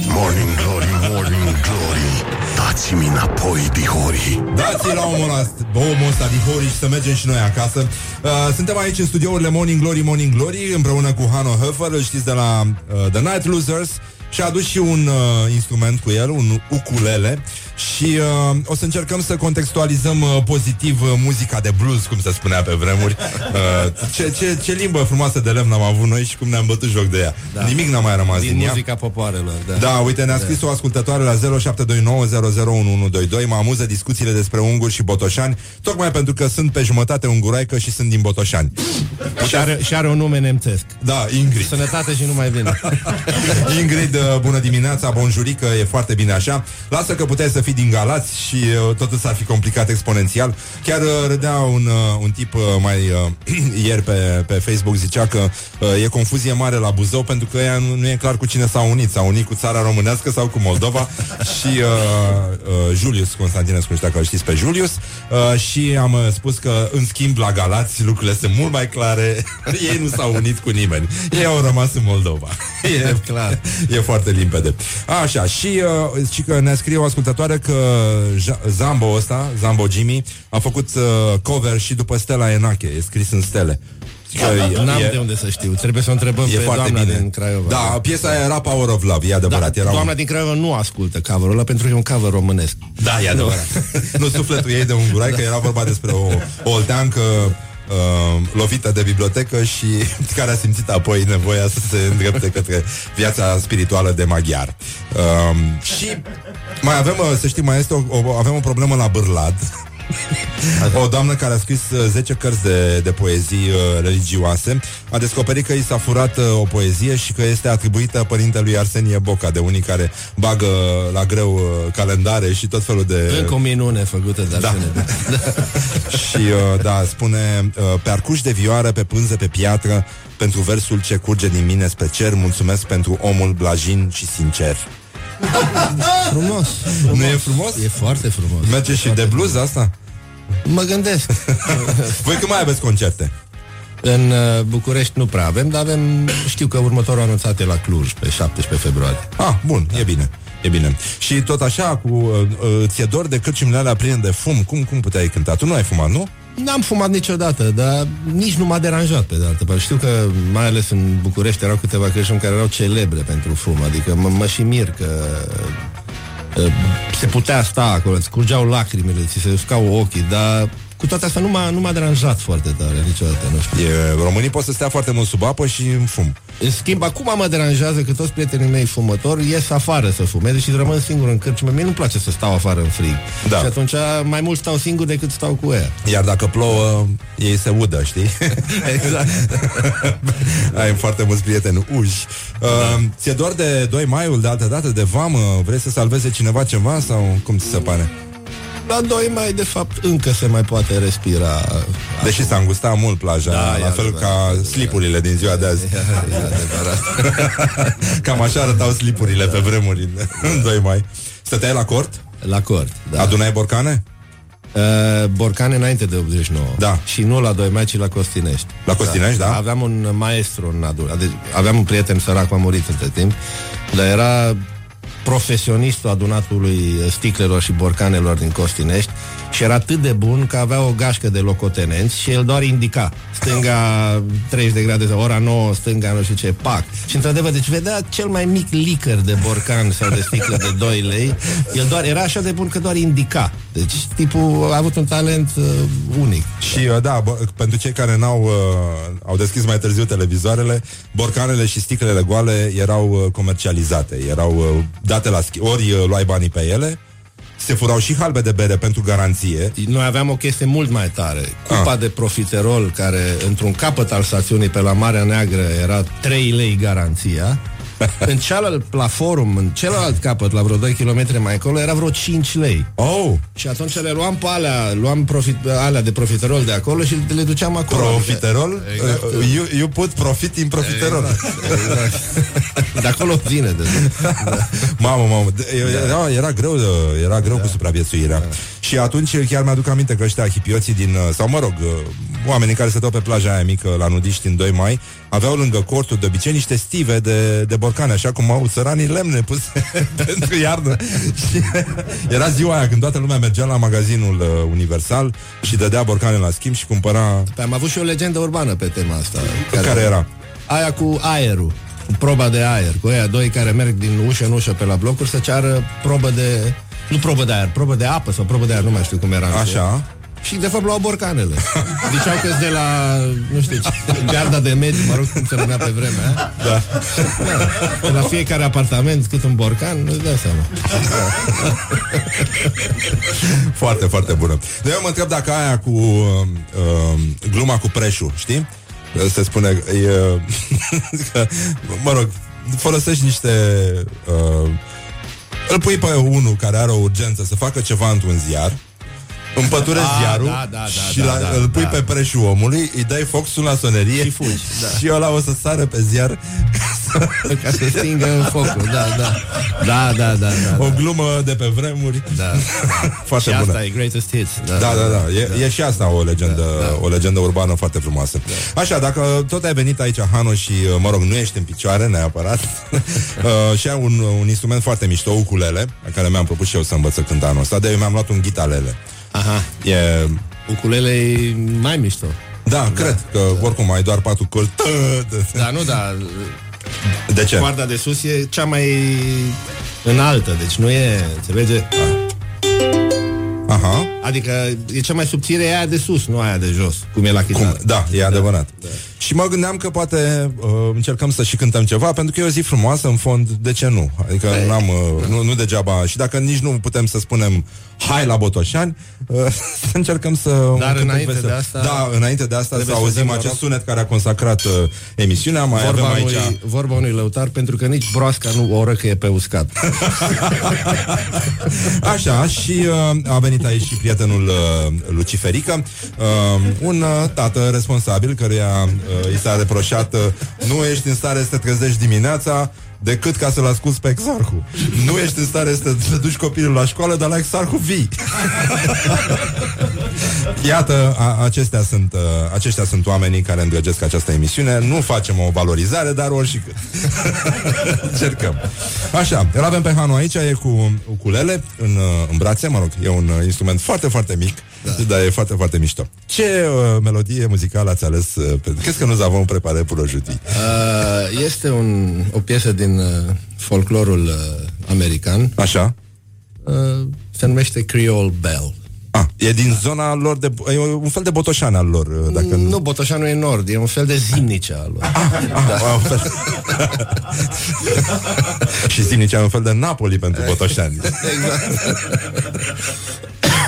Morning glory, morning glory. Dați-mi înapoi, dihori. Dați la omul ăsta, omul ăsta dihori și să mergem și noi acasă. Uh, suntem aici în studiourile Morning Glory, Morning Glory, împreună cu Hano Höfer, îl știți de la uh, The Night Losers. Și a adus și un uh, instrument cu el, un ukulele Și uh, o să încercăm să contextualizăm uh, pozitiv uh, muzica de blues, cum se spunea pe vremuri uh, ce, ce, ce limbă frumoasă de lemn am avut noi și cum ne-am bătut joc de ea Da. Nimic n-a mai rămas din, Din ea muzica popoarelor, da. da, uite, ne-a scris o ascultătoare la 0729001122 Mă amuză discuțiile despre unguri și botoșani Tocmai pentru că sunt pe jumătate unguroaică și sunt din botoșani Și are, și are un nume nemțesc. Da, Ingrid Sănătate și nu mai vine. Ingrid, uh, bună dimineața, bonjurică, e foarte bine așa Lasă că puteai să fii din Galați și uh, totul s-ar fi complicat exponențial. Chiar uh, râdea un, uh, un tip uh, mai uh, ieri pe, pe Facebook Zicea că uh, e confuzie mare la Buzău Pentru că ea nu, nu e clar cu cine s-a unit. S-a unit cu țara românească sau cu Moldova Și uh, uh, Julius Constantinescu, știu dacă îl știți pe Julius. Uh, Și am uh, spus că în schimb la Galați lucrurile sunt mult mai clare. Ei nu s-au unit cu nimeni. Ei au rămas în Moldova. E clar. E foarte limpede. Așa, și, uh, și că ne scrie o ascultătoare Că Ja- Zambo ăsta, Zambo Jimmy A făcut uh, cover și după Stella Enache E scris în stele Că N-am e- de unde să știu. Trebuie să o întrebăm E pe foarte doamna bine. din Craiova. Da, piesa aia era Power of Love, e adevărat. Da, era doamna un... din Craiova nu ascultă cover-ul ăla pentru că e un cover românesc. Da, e adevărat. nu sufletul ei de ungurai, că era vorba despre o, o olteancă uh, lovită de bibliotecă și care a simțit apoi nevoia să se îndrepte către viața spirituală de maghiar. Uh, și mai avem, uh, să știi, mai este o, o, avem o problemă la Bârlad. O doamnă care a scris uh, 10 cărți de, de poezii uh, religioase a descoperit că i s-a furat uh, o poezie și că este atribuită părintelui Arsenie Boca, de unii care bagă la greu uh, calendare și tot felul de... Încă o minune făcută de Da. Arsene. și uh, da, spune uh, Pe arcuș de vioară, pe pânză, pe piatră Pentru versul ce curge din mine spre cer Mulțumesc pentru omul blajin și sincer frumos, Nu e frumos? E foarte frumos. Merge și de blues asta? Mă gândesc. Voi când mai aveți concerte? În uh, București nu prea avem, dar avem, știu că următorul anunțat e la Cluj, pe 17 februarie. Ah, bun, e bine. E bine. Și tot așa, cu uh, uh, ți-e dor de cârciumile alea pline de fum, cum, cum puteai cânta? Tu nu ai fumat, nu? N-am fumat niciodată, dar nici nu m-a deranjat pe de altă parte. Știu că mai ales în București erau câteva creștini care erau celebre pentru fum, adică mă, mă și mir că uh, se putea sta acolo, îți curgeau lacrimile, ți se uscau ochii, dar cu toate astea nu m-a, nu m-a deranjat foarte tare niciodată, nu știu. E, românii pot să stea foarte mult sub apă și în fum. În schimb, acum mă deranjează că toți prietenii mei fumători ies afară să fumeze și rămân singur în cârciumă. Mie nu-mi place să stau afară în frig. Da. Și atunci mai mult stau singur decât stau cu ea. Iar dacă plouă, ei se udă, știi? exact. Ai foarte mulți prieteni uși. Uh, ți-e doar de 2 maiul, de altă dată, de vamă? Vrei să salveze cineva ceva sau cum ți se pare? La 2 mai, de fapt, încă se mai poate respira. Deși s-a îngustat mult plaja, Da, la e fel adevărat. ca slipurile din ziua de azi. E adevărat. Cam așa arătau slipurile pe vremuri în 2 mai. Stăteai la cort? La cort, da. Adunai borcane? Uh, Borcane înainte de 89 Da. Și nu la 2 mai, ci la Costinești La Costinești, da? Aveam un maestru în adunare deci, Aveam un prieten sărac, a murit între timp Dar era profesionistul adunatului sticlelor și borcanelor din Costinești și era atât de bun că avea o gașcă de locotenenți și el doar indica stânga 30 de grade, ora 9, stânga nu știu ce, pac. Și într-adevăr, deci vedea cel mai mic licăr de borcan sau de sticlă de 2 lei, el doar era așa de bun că doar indica. Deci tipul a avut un talent uh, unic. Și uh, da, bă, pentru cei care n-au uh, au deschis mai târziu televizoarele, borcanele și sticlele goale erau uh, comercializate, erau uh, date la schi- ori uh, luai banii pe ele, se furau și halbe de bere pentru garanție. Noi aveam o chestie mult mai tare. Cupa de profiterol, care într-un capăt al stațiunii pe la Marea Neagră era 3 lei garanția. în cealalt, la forum, în celălalt capăt, la vreo 2 km mai acolo, era vreo 5 lei. Oh! Și atunci le luam pe alea, luam profit, alea de profiterol de acolo și le duceam acolo. Profiterol? Exact. Uh, you, you put profit in profiterol. Exact. De acolo vine. De, Mamă, mamă, de- era, era greu, uh, era greu cu supraviețuirea. Și atunci chiar mi-aduc aminte că ăștia hipioții din, uh, sau mă rog, uh, oamenii care stăteau pe plaja aia mică la nudiști în 2 mai, aveau lângă cortul de obicei niște stive de, de borcane, așa cum au țăranii lemne puse pentru iarnă. Și era ziua aia când toată lumea mergea la magazinul uh, Universal și dădea borcane la schimb și cumpăra... Păi am avut și o legendă urbană pe tema asta. Care era? Aia cu aerul. Cu proba de aer. Cu aia doi care merg din ușă în ușă pe la blocuri să ceară probă de... Nu probă de aer, probă de apă sau probă de aer, nu mai știu cum era. Așa. Și de fapt luau borcanele. Ziceau că de la, nu știu, ce, garda de mediu, mă rog cum se numea pe vremea aia. Da. Da. La fiecare apartament cât un borcan, nu-ți dai seama. Foarte, foarte bună. Dar eu mă întreb dacă aia cu uh, uh, gluma cu preșul, știi? Se spune e, că, mă rog, folosești niște uh, îl pui pe unul care are o urgență să facă ceva într-un ziar împăturezi Ah, ziarul da, da, da, și da, la, da, îl pui da. pe preșul omului, îi dai foc, sun la sonerie Și fugi, da. și ăla o să sară pe ziar Ca să stingă în focul, da, da. Da, da, da, da. o glumă de pe vremuri. Da. Foarte și bună. asta e greatest hits. Da, da, da. E, e și asta o legendă, o legendă urbană foarte frumoasă. Așa, dacă tot ai venit aici, Hano, și, mă rog, nu ești în picioare neapărat, uh, și ai un, un instrument foarte mișto, ukulele, pe care mi-am propus și eu să învăț să cânt anul ăsta, de eu mi-am luat un ghitalele. Aha. E... Ukulele e mai mișto. Da, cred că oricum ai doar patru col. Da, nu, da. De ce? Coarda de sus e cea mai înaltă, deci nu e, înțelege? Aha. Adică e cea mai subțire e aia de sus, nu aia de jos, cum e la chitară. Cum? Da, e adevărat. Da. Și mă gândeam că poate uh, încercăm să și cântăm ceva, pentru că e o zi frumoasă, în fond, de ce nu? Adică Păi. n-am, uh, nu, nu degeaba. Și dacă nici nu putem să spunem hai la Botoșani, uh, să încercăm să... Dar cântăm înainte vesel. de asta- Da, înainte de asta să Trebuie să auzim dăm acest noroc. sunet care a consacrat uh, emisiunea. Mai Vorba avem aici... unui, vorba unui lăutar, pentru că nici broasca nu o răcăie pe uscat. Așa, și uh, a venit aici și prietenul uh, Luciferică, uh, un uh, tată responsabil căruia uh, i s-a reproșat uh, nu ești în stare să te trezești dimineața decât ca să-l asculti pe exarhul. Nu ești în stare să te duci copilul la școală, dar la exarhul vii. Iată, a, acestea sunt, uh, aceștia sunt oamenii care îndrăgesc această emisiune. Nu facem o valorizare, dar oricât. Încercăm. Așa, îl avem pe Hanu aici, e cu ukulele în, uh, în brațe, mă rog, e un uh, instrument foarte, foarte mic, da. dar e foarte, foarte mișto. Ce uh, melodie muzicală ați ales? Uh, pentru Qu'est-ce que nous avons préparé pour aujourd'hui? Uh, este un, o piesă din uh, folclorul uh, american. Așa. Uh, se numește Creole Bell. Ah, e din zona lor de... E un fel de botoșan al lor, uh, dacă nu... Nu, Botoșanul e nord, e un fel de zimnice al lor. Ah, un fel... și Zimnicea e un fel de Napoli pentru botoșani. exact.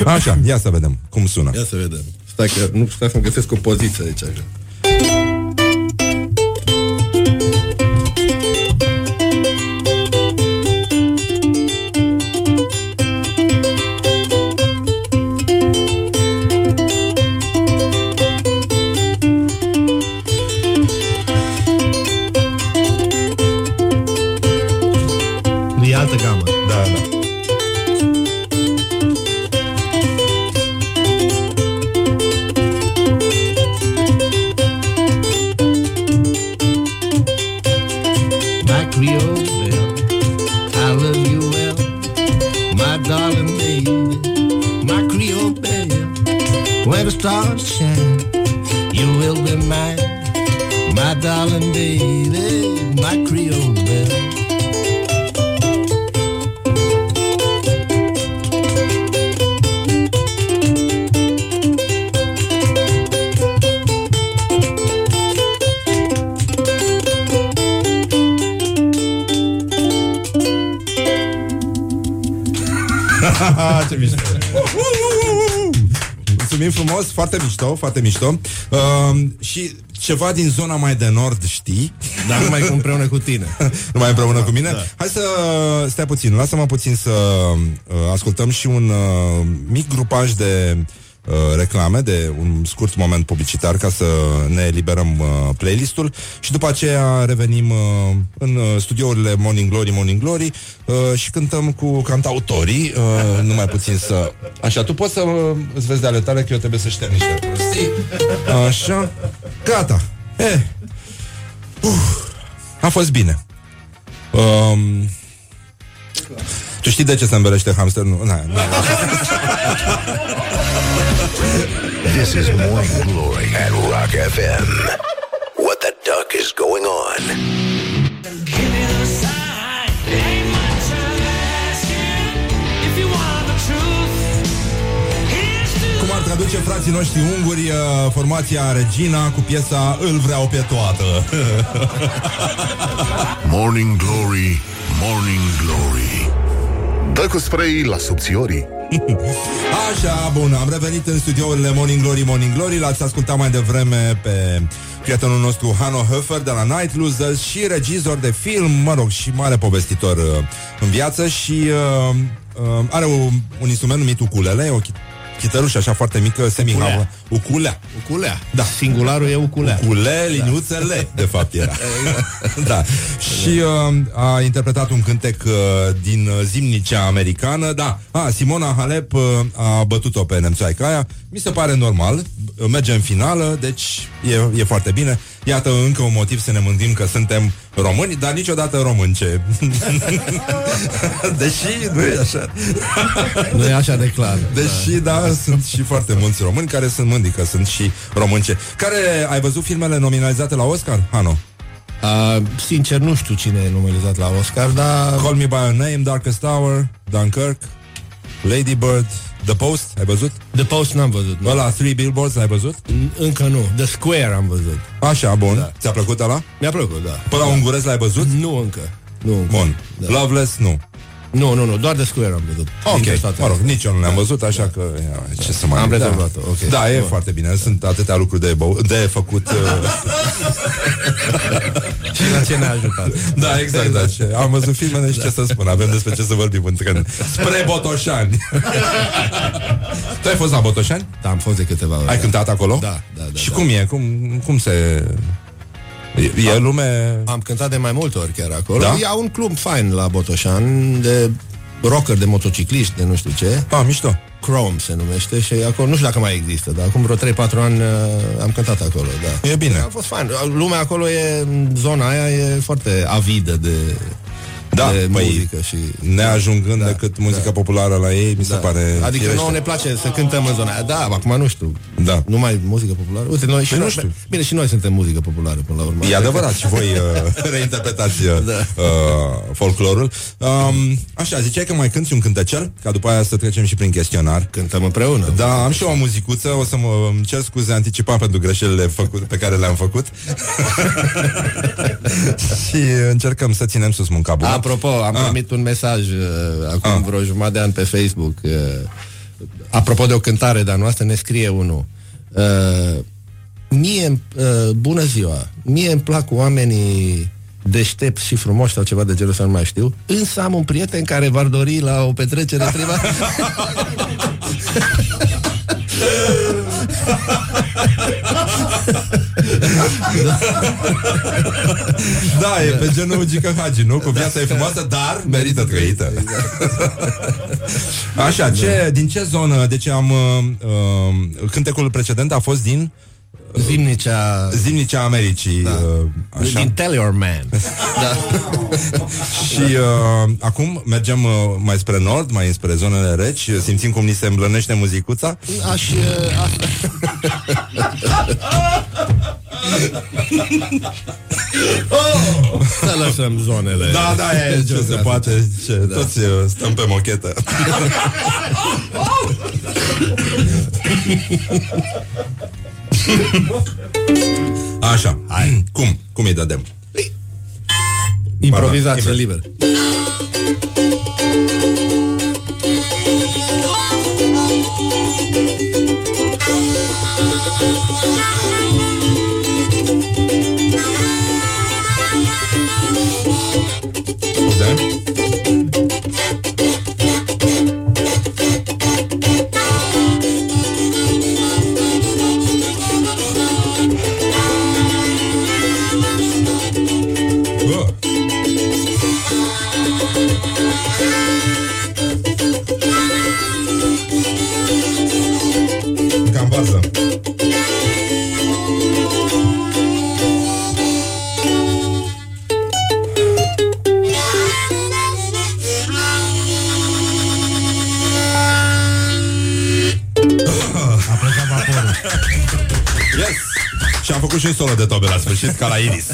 Așa, ia să vedem cum sună. Ia să vedem. Stai că nu stai să-mi găsesc o poziție aici. Așa. Baby, my Creole belle. Ce mișto. Mulțumim frumos, foarte mișto, foarte mișto. Uh, și ceva din zona mai de nord, știi? Dar numai cu- împreună cu tine. numai împreună cu mine? Da. Hai să stai puțin, lasă-mă puțin să uh, ascultăm și un uh, mic grupaj de uh, reclame, de un scurt moment publicitar ca să ne eliberăm uh, playlistul și după aceea revenim uh, în uh, studiourile Morning Glory, Morning Glory uh, și cântăm cu cantautorii, uh, numai puțin să... Așa, tu poți să uh, îți vezi de ale tale că eu trebuie să șterg niște prostii. Așa, gata. Eh. Uf. A fost bine. Um, tu știi de ce se învelește hamster? Nu, na, na. This is Morning Glory at Rock FM. What the duck is going on? Cum ar traduce frații noștri unguri uh, formația Regina cu piesa Îl vreau pe toată. Morning Glory, Morning Glory. Dă cu spray la subțiorii. Așa, bun, am revenit în studiourile Morning Glory, Morning Glory. L-ați ascultat mai devreme pe prietenul nostru Hanno Höfer de la Night Losers Și regizor de film, mă rog, și mare povestitor uh, în viață Și uh, uh, are un, un instrument numit ukulele E o chi- chitărușă așa foarte mică, semi Uculea. Uculea Uculea. Da. Singularul e uculea. Ucule, liniuțele, de fapt era. da. Și uh, a interpretat un cântec uh, din uh, zimnicea americană. Da, a, Simona Halep uh, a bătut-o pe nemțoaica aia. Mi se pare normal. Uh, Merge în finală, deci e, e foarte bine. Iată încă un motiv să ne mândim că suntem români, dar niciodată românce. Deși nu e așa. Nu e așa de clar. Deși, da, sunt și foarte mulți români care sunt mândri că sunt și românce. Care, ai văzut filmele nominalizate la Oscar, Hano? Uh, sincer, nu știu cine e nominalizat la Oscar, dar... Call Me By Your Name, Darkest Hour, Dunkirk, Lady Bird, The Post, ai văzut? The Post n-am văzut. Nu. Ăla, Three Billboards, l-ai văzut? Încă nu. The Square am văzut. Așa, bun. Da. Ți-a plăcut ăla? Mi-a plăcut, da. Până la ungurez l-ai văzut? Nu încă. Nu încă. Bun. Da. Loveless, nu. Nu, nu, nu, doar The Square am văzut. Dintre Ok, toate mă rog, astea. nici eu nu le-am văzut, așa că ia, ce să mai... Am da. rezolvat-o, ok. Da, e Bun. foarte bine. Sunt atâtea lucruri de, bău- de făcut. uh, Și la ce ne-a ajutat. da, exact, da. Ce- Am văzut filmele și ce să spun. Avem despre ce să vorbim între Spre Botoșani. tu ai fost la Botoșani? Da, am fost de câteva ori. Ai da. cântat acolo? Da, da, da. Și da. cum e? Cum, cum se... E, e lume... Am cântat de mai multe ori chiar acolo. Da? E un club fain la Botoșan de rocker, de motocicliști, de nu știu ce. Ah, mișto. Chrome se numește și acolo, nu știu dacă mai există, dar acum vreo 3-4 ani uh, am cântat acolo, da. E bine. A fost fain. Lumea acolo e, zona aia e foarte avidă de, Da, de păi, muzică și... Neajungând da, decât muzica da. populară la ei, mi se Da. pare Adică firește. nouă ne place să cântăm în zona aia. Da, acum nu știu. Da. Numai muzică populară. Uite, noi și Păi nu noi, știu. Bine, și noi suntem muzică populară până la urmă. E adevărat și voi uh, reinterpretați uh, Da. uh, folclorul. Um, așa, ziceai că mai cânti un cântecel, ca după aia să trecem și prin chestionar. Cântăm împreună. Da, am și eu o muzicuță, o să mă îmi cer scuze anticipat pentru greșelile făcut, pe care le-am făcut. și încercăm să ținem sus munca bună. Apropo, am Ah. primit un mesaj uh, acum Ah. vreo jumătate de an pe Facebook. Uh, apropo de o cântare de-a noastră, ne scrie unul. Uh, mie, uh, bună ziua, mie îmi plac oamenii deștepți și frumoși sau ceva de genul să nu mai știu, însă am un prieten care v-ar dori la o petrecere privată. Da, e pe genul Gică Hagi, nu? Cu viața e frumoasă, dar merită trăită. Așa, ce, din ce zonă? Deci am... Uh, uh, cântecul precedent a fost din... Zimnicea... Zimnicea Americii. Da. Uh, așa. Din Tell Your Man. da. Și uh, acum mergem uh, mai spre nord, mai spre zonele reci, simțim cum ni se îmblănește muzicuța. Aș... Uh, asta. Să lăsăm zonele. Da, da, e, ce se geografice. poate, ce, da. toți uh, stăm pe mochetă. Așa, hai. cum? Cum îi dădem? Improvizație Ba da, liber. Da? Și am făcut și un solo de tobe la sfârșit, ca la Iris.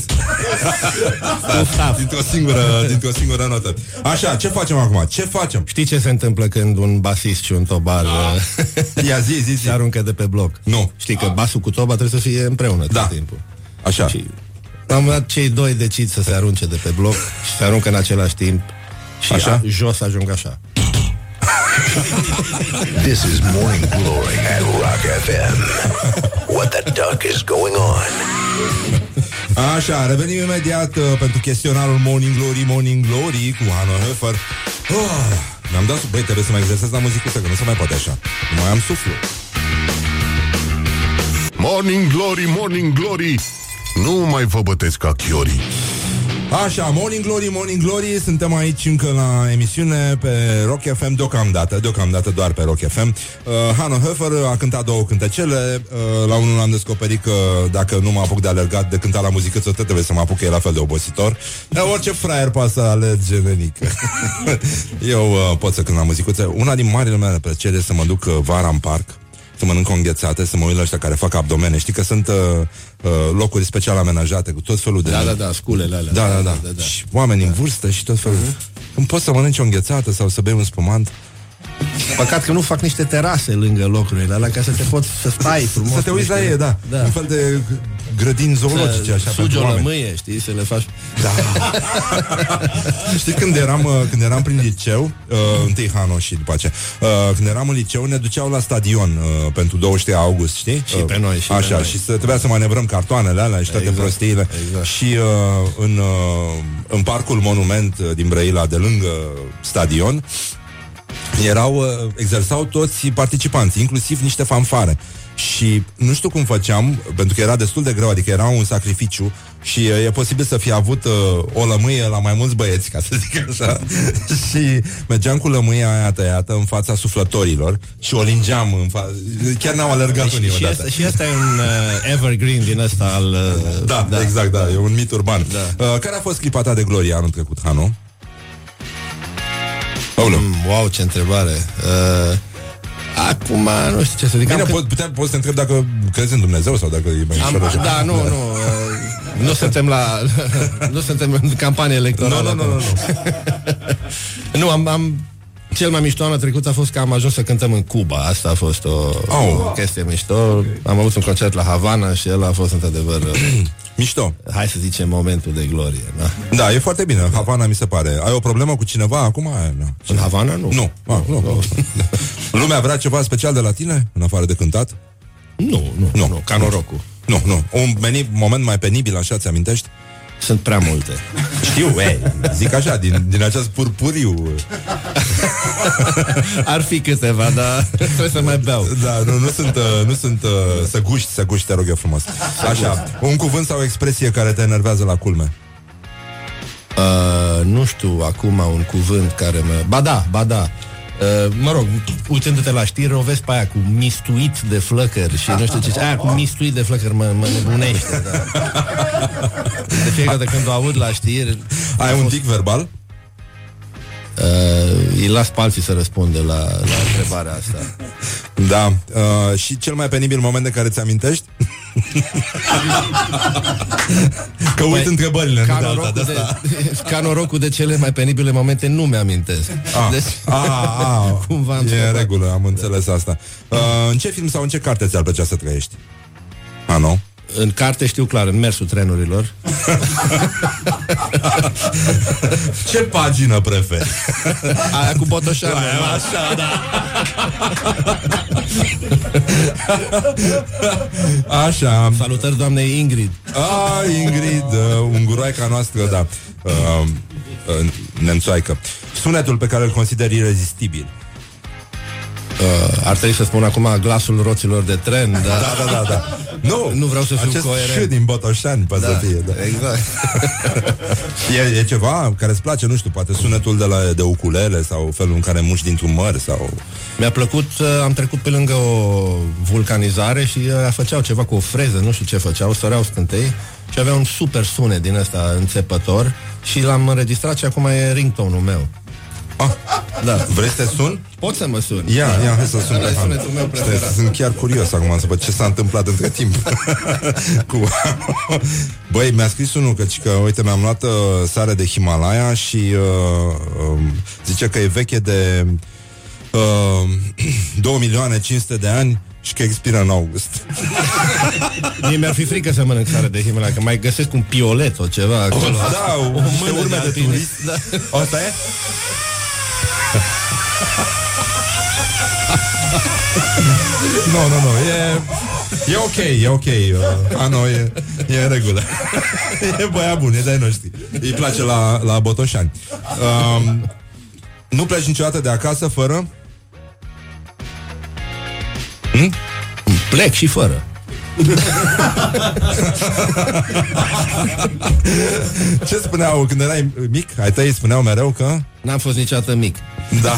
da, dintr-o singură, dintr-o singură notă. Așa, ce facem acum? Ce facem? Știi ce se întâmplă când un basist și un tobar uh, Ia zi, zi, zi. se aruncă de pe bloc? Nu. Știi că basul cu toba trebuie să fie împreună Da. tot timpul. Așa. Și la un moment dat cei doi decid să se arunce de pe bloc și se aruncă în același timp și Așa? A, jos ajung așa. This is Morning Glory at Rock FM. What the duck is going on? Așa, revenim imediat uh, pentru chestionarul Morning Glory, Morning Glory cu Hanno Höfer. Oh, mi-am dat, băi, trebuie să mă exersez la muzicuță, că nu se mai poate așa. Nu mai am suflu. Morning Glory, Morning Glory Nu mai vă bătesc ca chiorii Așa, Morning Glory, Morning Glory Suntem aici încă la emisiune Pe Rock FM deocamdată Deocamdată doar pe Rock FM uh, Hanno Höfer a cântat două cântecele uh, La unul am descoperit că Dacă nu mă apuc de alergat de cântat la muzică Tot trebuie să mă apuc că e la fel de obositor. Dar orice fraier poate să alerge nenică. Eu uh, pot să cânt la muzicuță. Una din marile mele plăceri este să mă duc uh, vara în parc să mănânc o înghețată, să mă uit la ăștia care fac abdomene. Știi că sunt uh, uh, locuri special amenajate cu tot felul de... Da, da, da, sculele alea. Da, da, da. da, da, da. Și oameni în vârstă și tot felul. Când poți să mănânci o înghețată sau să bei un spumant, Păcat că nu fac niște terase lângă locurile alea ca să te poți să stai frumos. Să te uiți la niște- ei, da. da. Un fel de grădini zoologice, așa, Sugi pentru o oameni. lămâie, știi, să le faci... Da. Știi când eram, uh, când eram prin liceu, uh, întâi Hano și după aceea, uh, când eram în liceu, ne duceau la stadion uh, pentru 23 august, știi? Și pe noi, și pe Așa, noi. și să trebuia să manevrăm cartoanele alea și toate Exact, prostiile. exact. Și uh, în, uh, în parcul monument uh, din Brăila, de lângă stadion, erau, uh, exersau toți participanții, inclusiv niște fanfare. Și nu știu cum făceam, pentru că era destul de greu, adică era un sacrificiu și uh, e posibil să fi avut uh, o lămâie la mai mulți băieți, ca să zic așa. și mergeam cu lămâia aia tăiată în fața suflătorilor și o lingeam în fa- Chiar n-am alergat și, unii și, odată. asta, și asta e un uh, evergreen din ăsta al... Uh, Da, da, exact, da, e un mit urban. Da. Uh, care a fost clipa ta de glorie anul trecut, Hanu? Mm, wow, ce întrebare. Uh, acum, nu știu ce să zic. Bine, Am po- putem, poți să te întreb dacă crezi în Dumnezeu sau dacă e mai Am, ușor așa. da, nu, nu. Uh, nu suntem la... nu suntem în campanie electorală. Nu, nu, nu, nu, nu. nu, am, am... Cel mai mișto anul trecut a fost că am ajuns să cântăm în Cuba. Asta a fost o, Oh. o chestie mișto. Am avut un concert la Havana și el a fost într-adevăr... uh, Mișto. Hai să zicem momentul de glorie. Da? Da, e foarte bine. Havana mi se pare. Ai o problemă cu cineva acum? Nu. În Havana nu. Nu. Ah, nu. nu. Lumea vrea ceva special de la tine, în afară de cântat? Nu, nu, nu, nu ca norocul. Nu, nu. Un meni- moment mai penibil, așa, ți amintești? Sunt prea multe. Știu, ei, zic așa, din, din acest purpuriu. Ar fi câteva, dar trebuie să mai beau. Da, nu, nu sunt, uh, nu sunt uh, să guști, să guști, te rog eu frumos. Așa, un cuvânt sau o expresie care te enervează la culme. Uh, nu știu acum un cuvânt care mă... Ba da, ba da. Uh, mă rog, uitându-te la știri, o vezi pe aia cu mistuit de flăcări și nu știu ce... Aia cu mistuit de flăcări mă, mă nebunește, da. De fiecare dată când o aud la știri... Ai un tic verbal? Uh, îi las pe alții să răspundă la, la întrebarea asta. Da. Uh, și cel mai penibil moment de care ți amintești? Că uit Păi, întrebările, nu ca de alta, norocul de asta. de, ca norocul de cele mai penibile momente nu mi-amintesc. Ah, Deci, ah, ah, Cumva am e în scăpat. regulă, am înțeles asta. Uh, în ce film sau în ce carte ți-ar plăcea să trăiești? A, nu? În carte știu clar, în mersul trenurilor. Ce pagină preferi? Aia cu Botoșan. Așa, da. Așa. Salutări doamnei Ingrid. Ah, Ingrid, uh, unguroaica noastră, da. Uh, uh, nemțoaică. Sunetul pe care îl consider irezistibil. Uh, ar trebui să spun acum glasul roților de tren, dar... Da, da, da, da. Nu, Nu vreau să fiu acest coerent. ș din Botoșani poate Da, să fie, da. exact. E, e ceva care îți place, nu știu, poate sunetul de, la, de ukulele sau felul în care muși dintr-un măr sau... Mi-a plăcut, uh, am trecut pe lângă o vulcanizare și uh, făceau ceva cu o freză, nu știu ce făceau, săreau scântei și avea un super sunet din ăsta înțepător și l-am înregistrat și acum e ringtone-ul meu. Ah, Da. vrei să te sun? Pot să mă sun. Ia, ia, hai să sun Ăla pe e Han. sunetul meu Stai, preferat. Sunt chiar curios acum să văd ce s-a întâmplat între timp. Cu... Băi, mi-a scris unul că, că uite, mi-am luat uh, sare de Himalaya și uh, um, zice că e veche de uh, 2 milioane 500 de ani și că expiră în august. Mie mi-ar fi frică să mănânc sare de Himalaya, că mai găsesc un piolet o ceva acolo. Da, o, o mână urme de de alpinist, turist. da. Asta e? Nu, nu, nu, e... E ok, e ok uh, A, nu, e, e în regulă E băiat bun, e de-ai noștri Îi place la, la Botoșani um, Nu pleci niciodată de acasă fără? Hm? Plec și fără. Ce spuneau când erai mic? Ai tăi spuneau mereu că... N-am fost niciodată mic. Da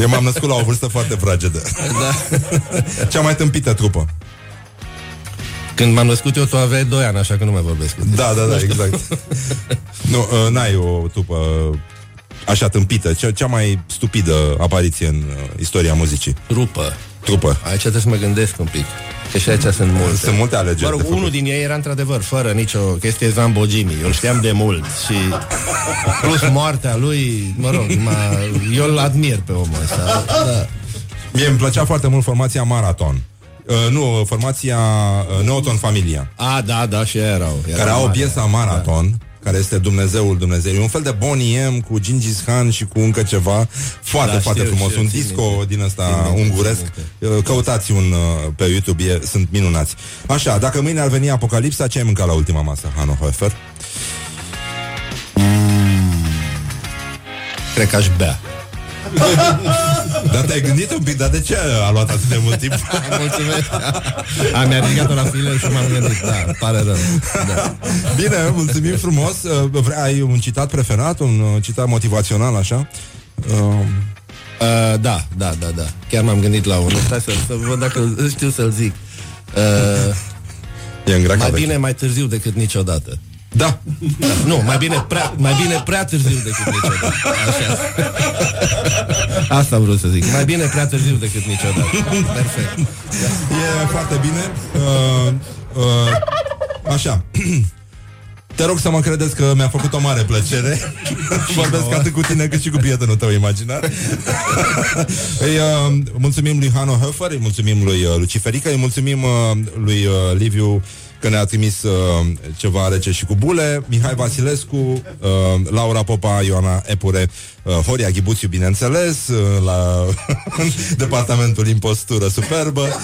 Eu m-am născut la o vârstă foarte fragedă Da. Cea mai tâmpită trupă Când m-am născut eu, tu aveai 2 ani, așa că nu mai vorbesc cu tine. Da, da, da, exact Nu, uh, n-ai o trupă Așa tâmpită cea, cea mai stupidă apariție în uh, istoria muzicii Trupă. Trupă Aici trebuie să mă gândesc un pic. Că și aici sunt multe. Sunt multe alegeri. Mă rog, de făcut. unul din ei era într-adevăr fără nicio chestie Zambogini. Eu îl știam de mult și plus moartea lui, mă rog, m-a, eu îl admir pe omul ăsta. Da. Mie îmi plăcea foarte mult formația Marathon. Uh, nu, formația uh, Neoton Familia. A, da, da, și ei erau. Era care au o mare. piesă Marathon, care este Dumnezeul Dumnezeu. E un fel de Bonnie M cu Gingis Khan și cu încă ceva. Foarte, Da, foarte știu, frumos. știu, un țin disco minte. din ăsta Țin minte, unguresc. Uh, Căutați un uh, pe YouTube, e, sunt minunați. Așa, dacă mâine ar veni apocalipsa, ce ai mâncat la ultima masă, Hano Hofer? Cred că aș bea. dar te-ai gândit un pic, dar de ce a luat atât de mult timp? Mulțumesc. A, mi-a ridicat-o la file și m-am gândit. Da, pare rău. Da. Bine, mulțumim frumos. Uh, Vrei, ai un citat preferat, un uh, citat motivațional, așa? Uh, Uh, da, da, da, da. Chiar m-am gândit la unul. Stai să, să văd dacă îl- știu să-l zic. Uh, e în mai bine mai târziu decât niciodată. Da. da. Nu, mai bine prea, mai bine prea târziu decât niciodată. Așa. Asta am vrut să zic. Mai bine prea târziu decât niciodată. Perfect. E foarte bine. Uh, uh, așa. Te rog să mă credeți că mi-a făcut o mare plăcere Vorbesc atât cu tine cât și cu prietenul tău imaginar îi, uh, Mulțumim lui Hano Höfer Îi mulțumim lui uh, Luciferica Îi mulțumim uh, lui uh, Liviu că ne-a trimis uh, ceva rece și cu bule. Mihai Vasilescu uh, Laura Popa, Ioana Epure uh, Horia Ghibuțiu, bineînțeles uh, La departamentul impostură superbă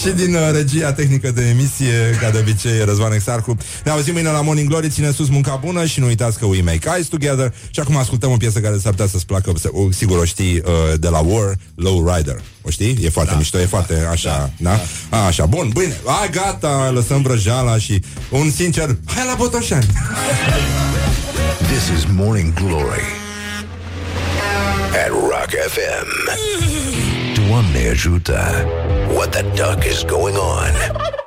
și din uh, regia tehnică de emisie, ca de obicei, Răzvan Exarcu. Ne auzim mâine la Morning Glory, ține sus munca bună și nu uitați că we make eyes together. Și acum ascultăm o piesă care s-ar putea să-ți placă, să- o, sigur o știi, uh, de la War, Low Rider. O știi? E foarte da, mișto, e foarte așa, da? da? A, așa, bun, bine, hai gata, lăsăm vrăjeala și un sincer, hai la Botoșani! This is Morning Glory at Rock FM. Doamne ajută! What the duck is going on?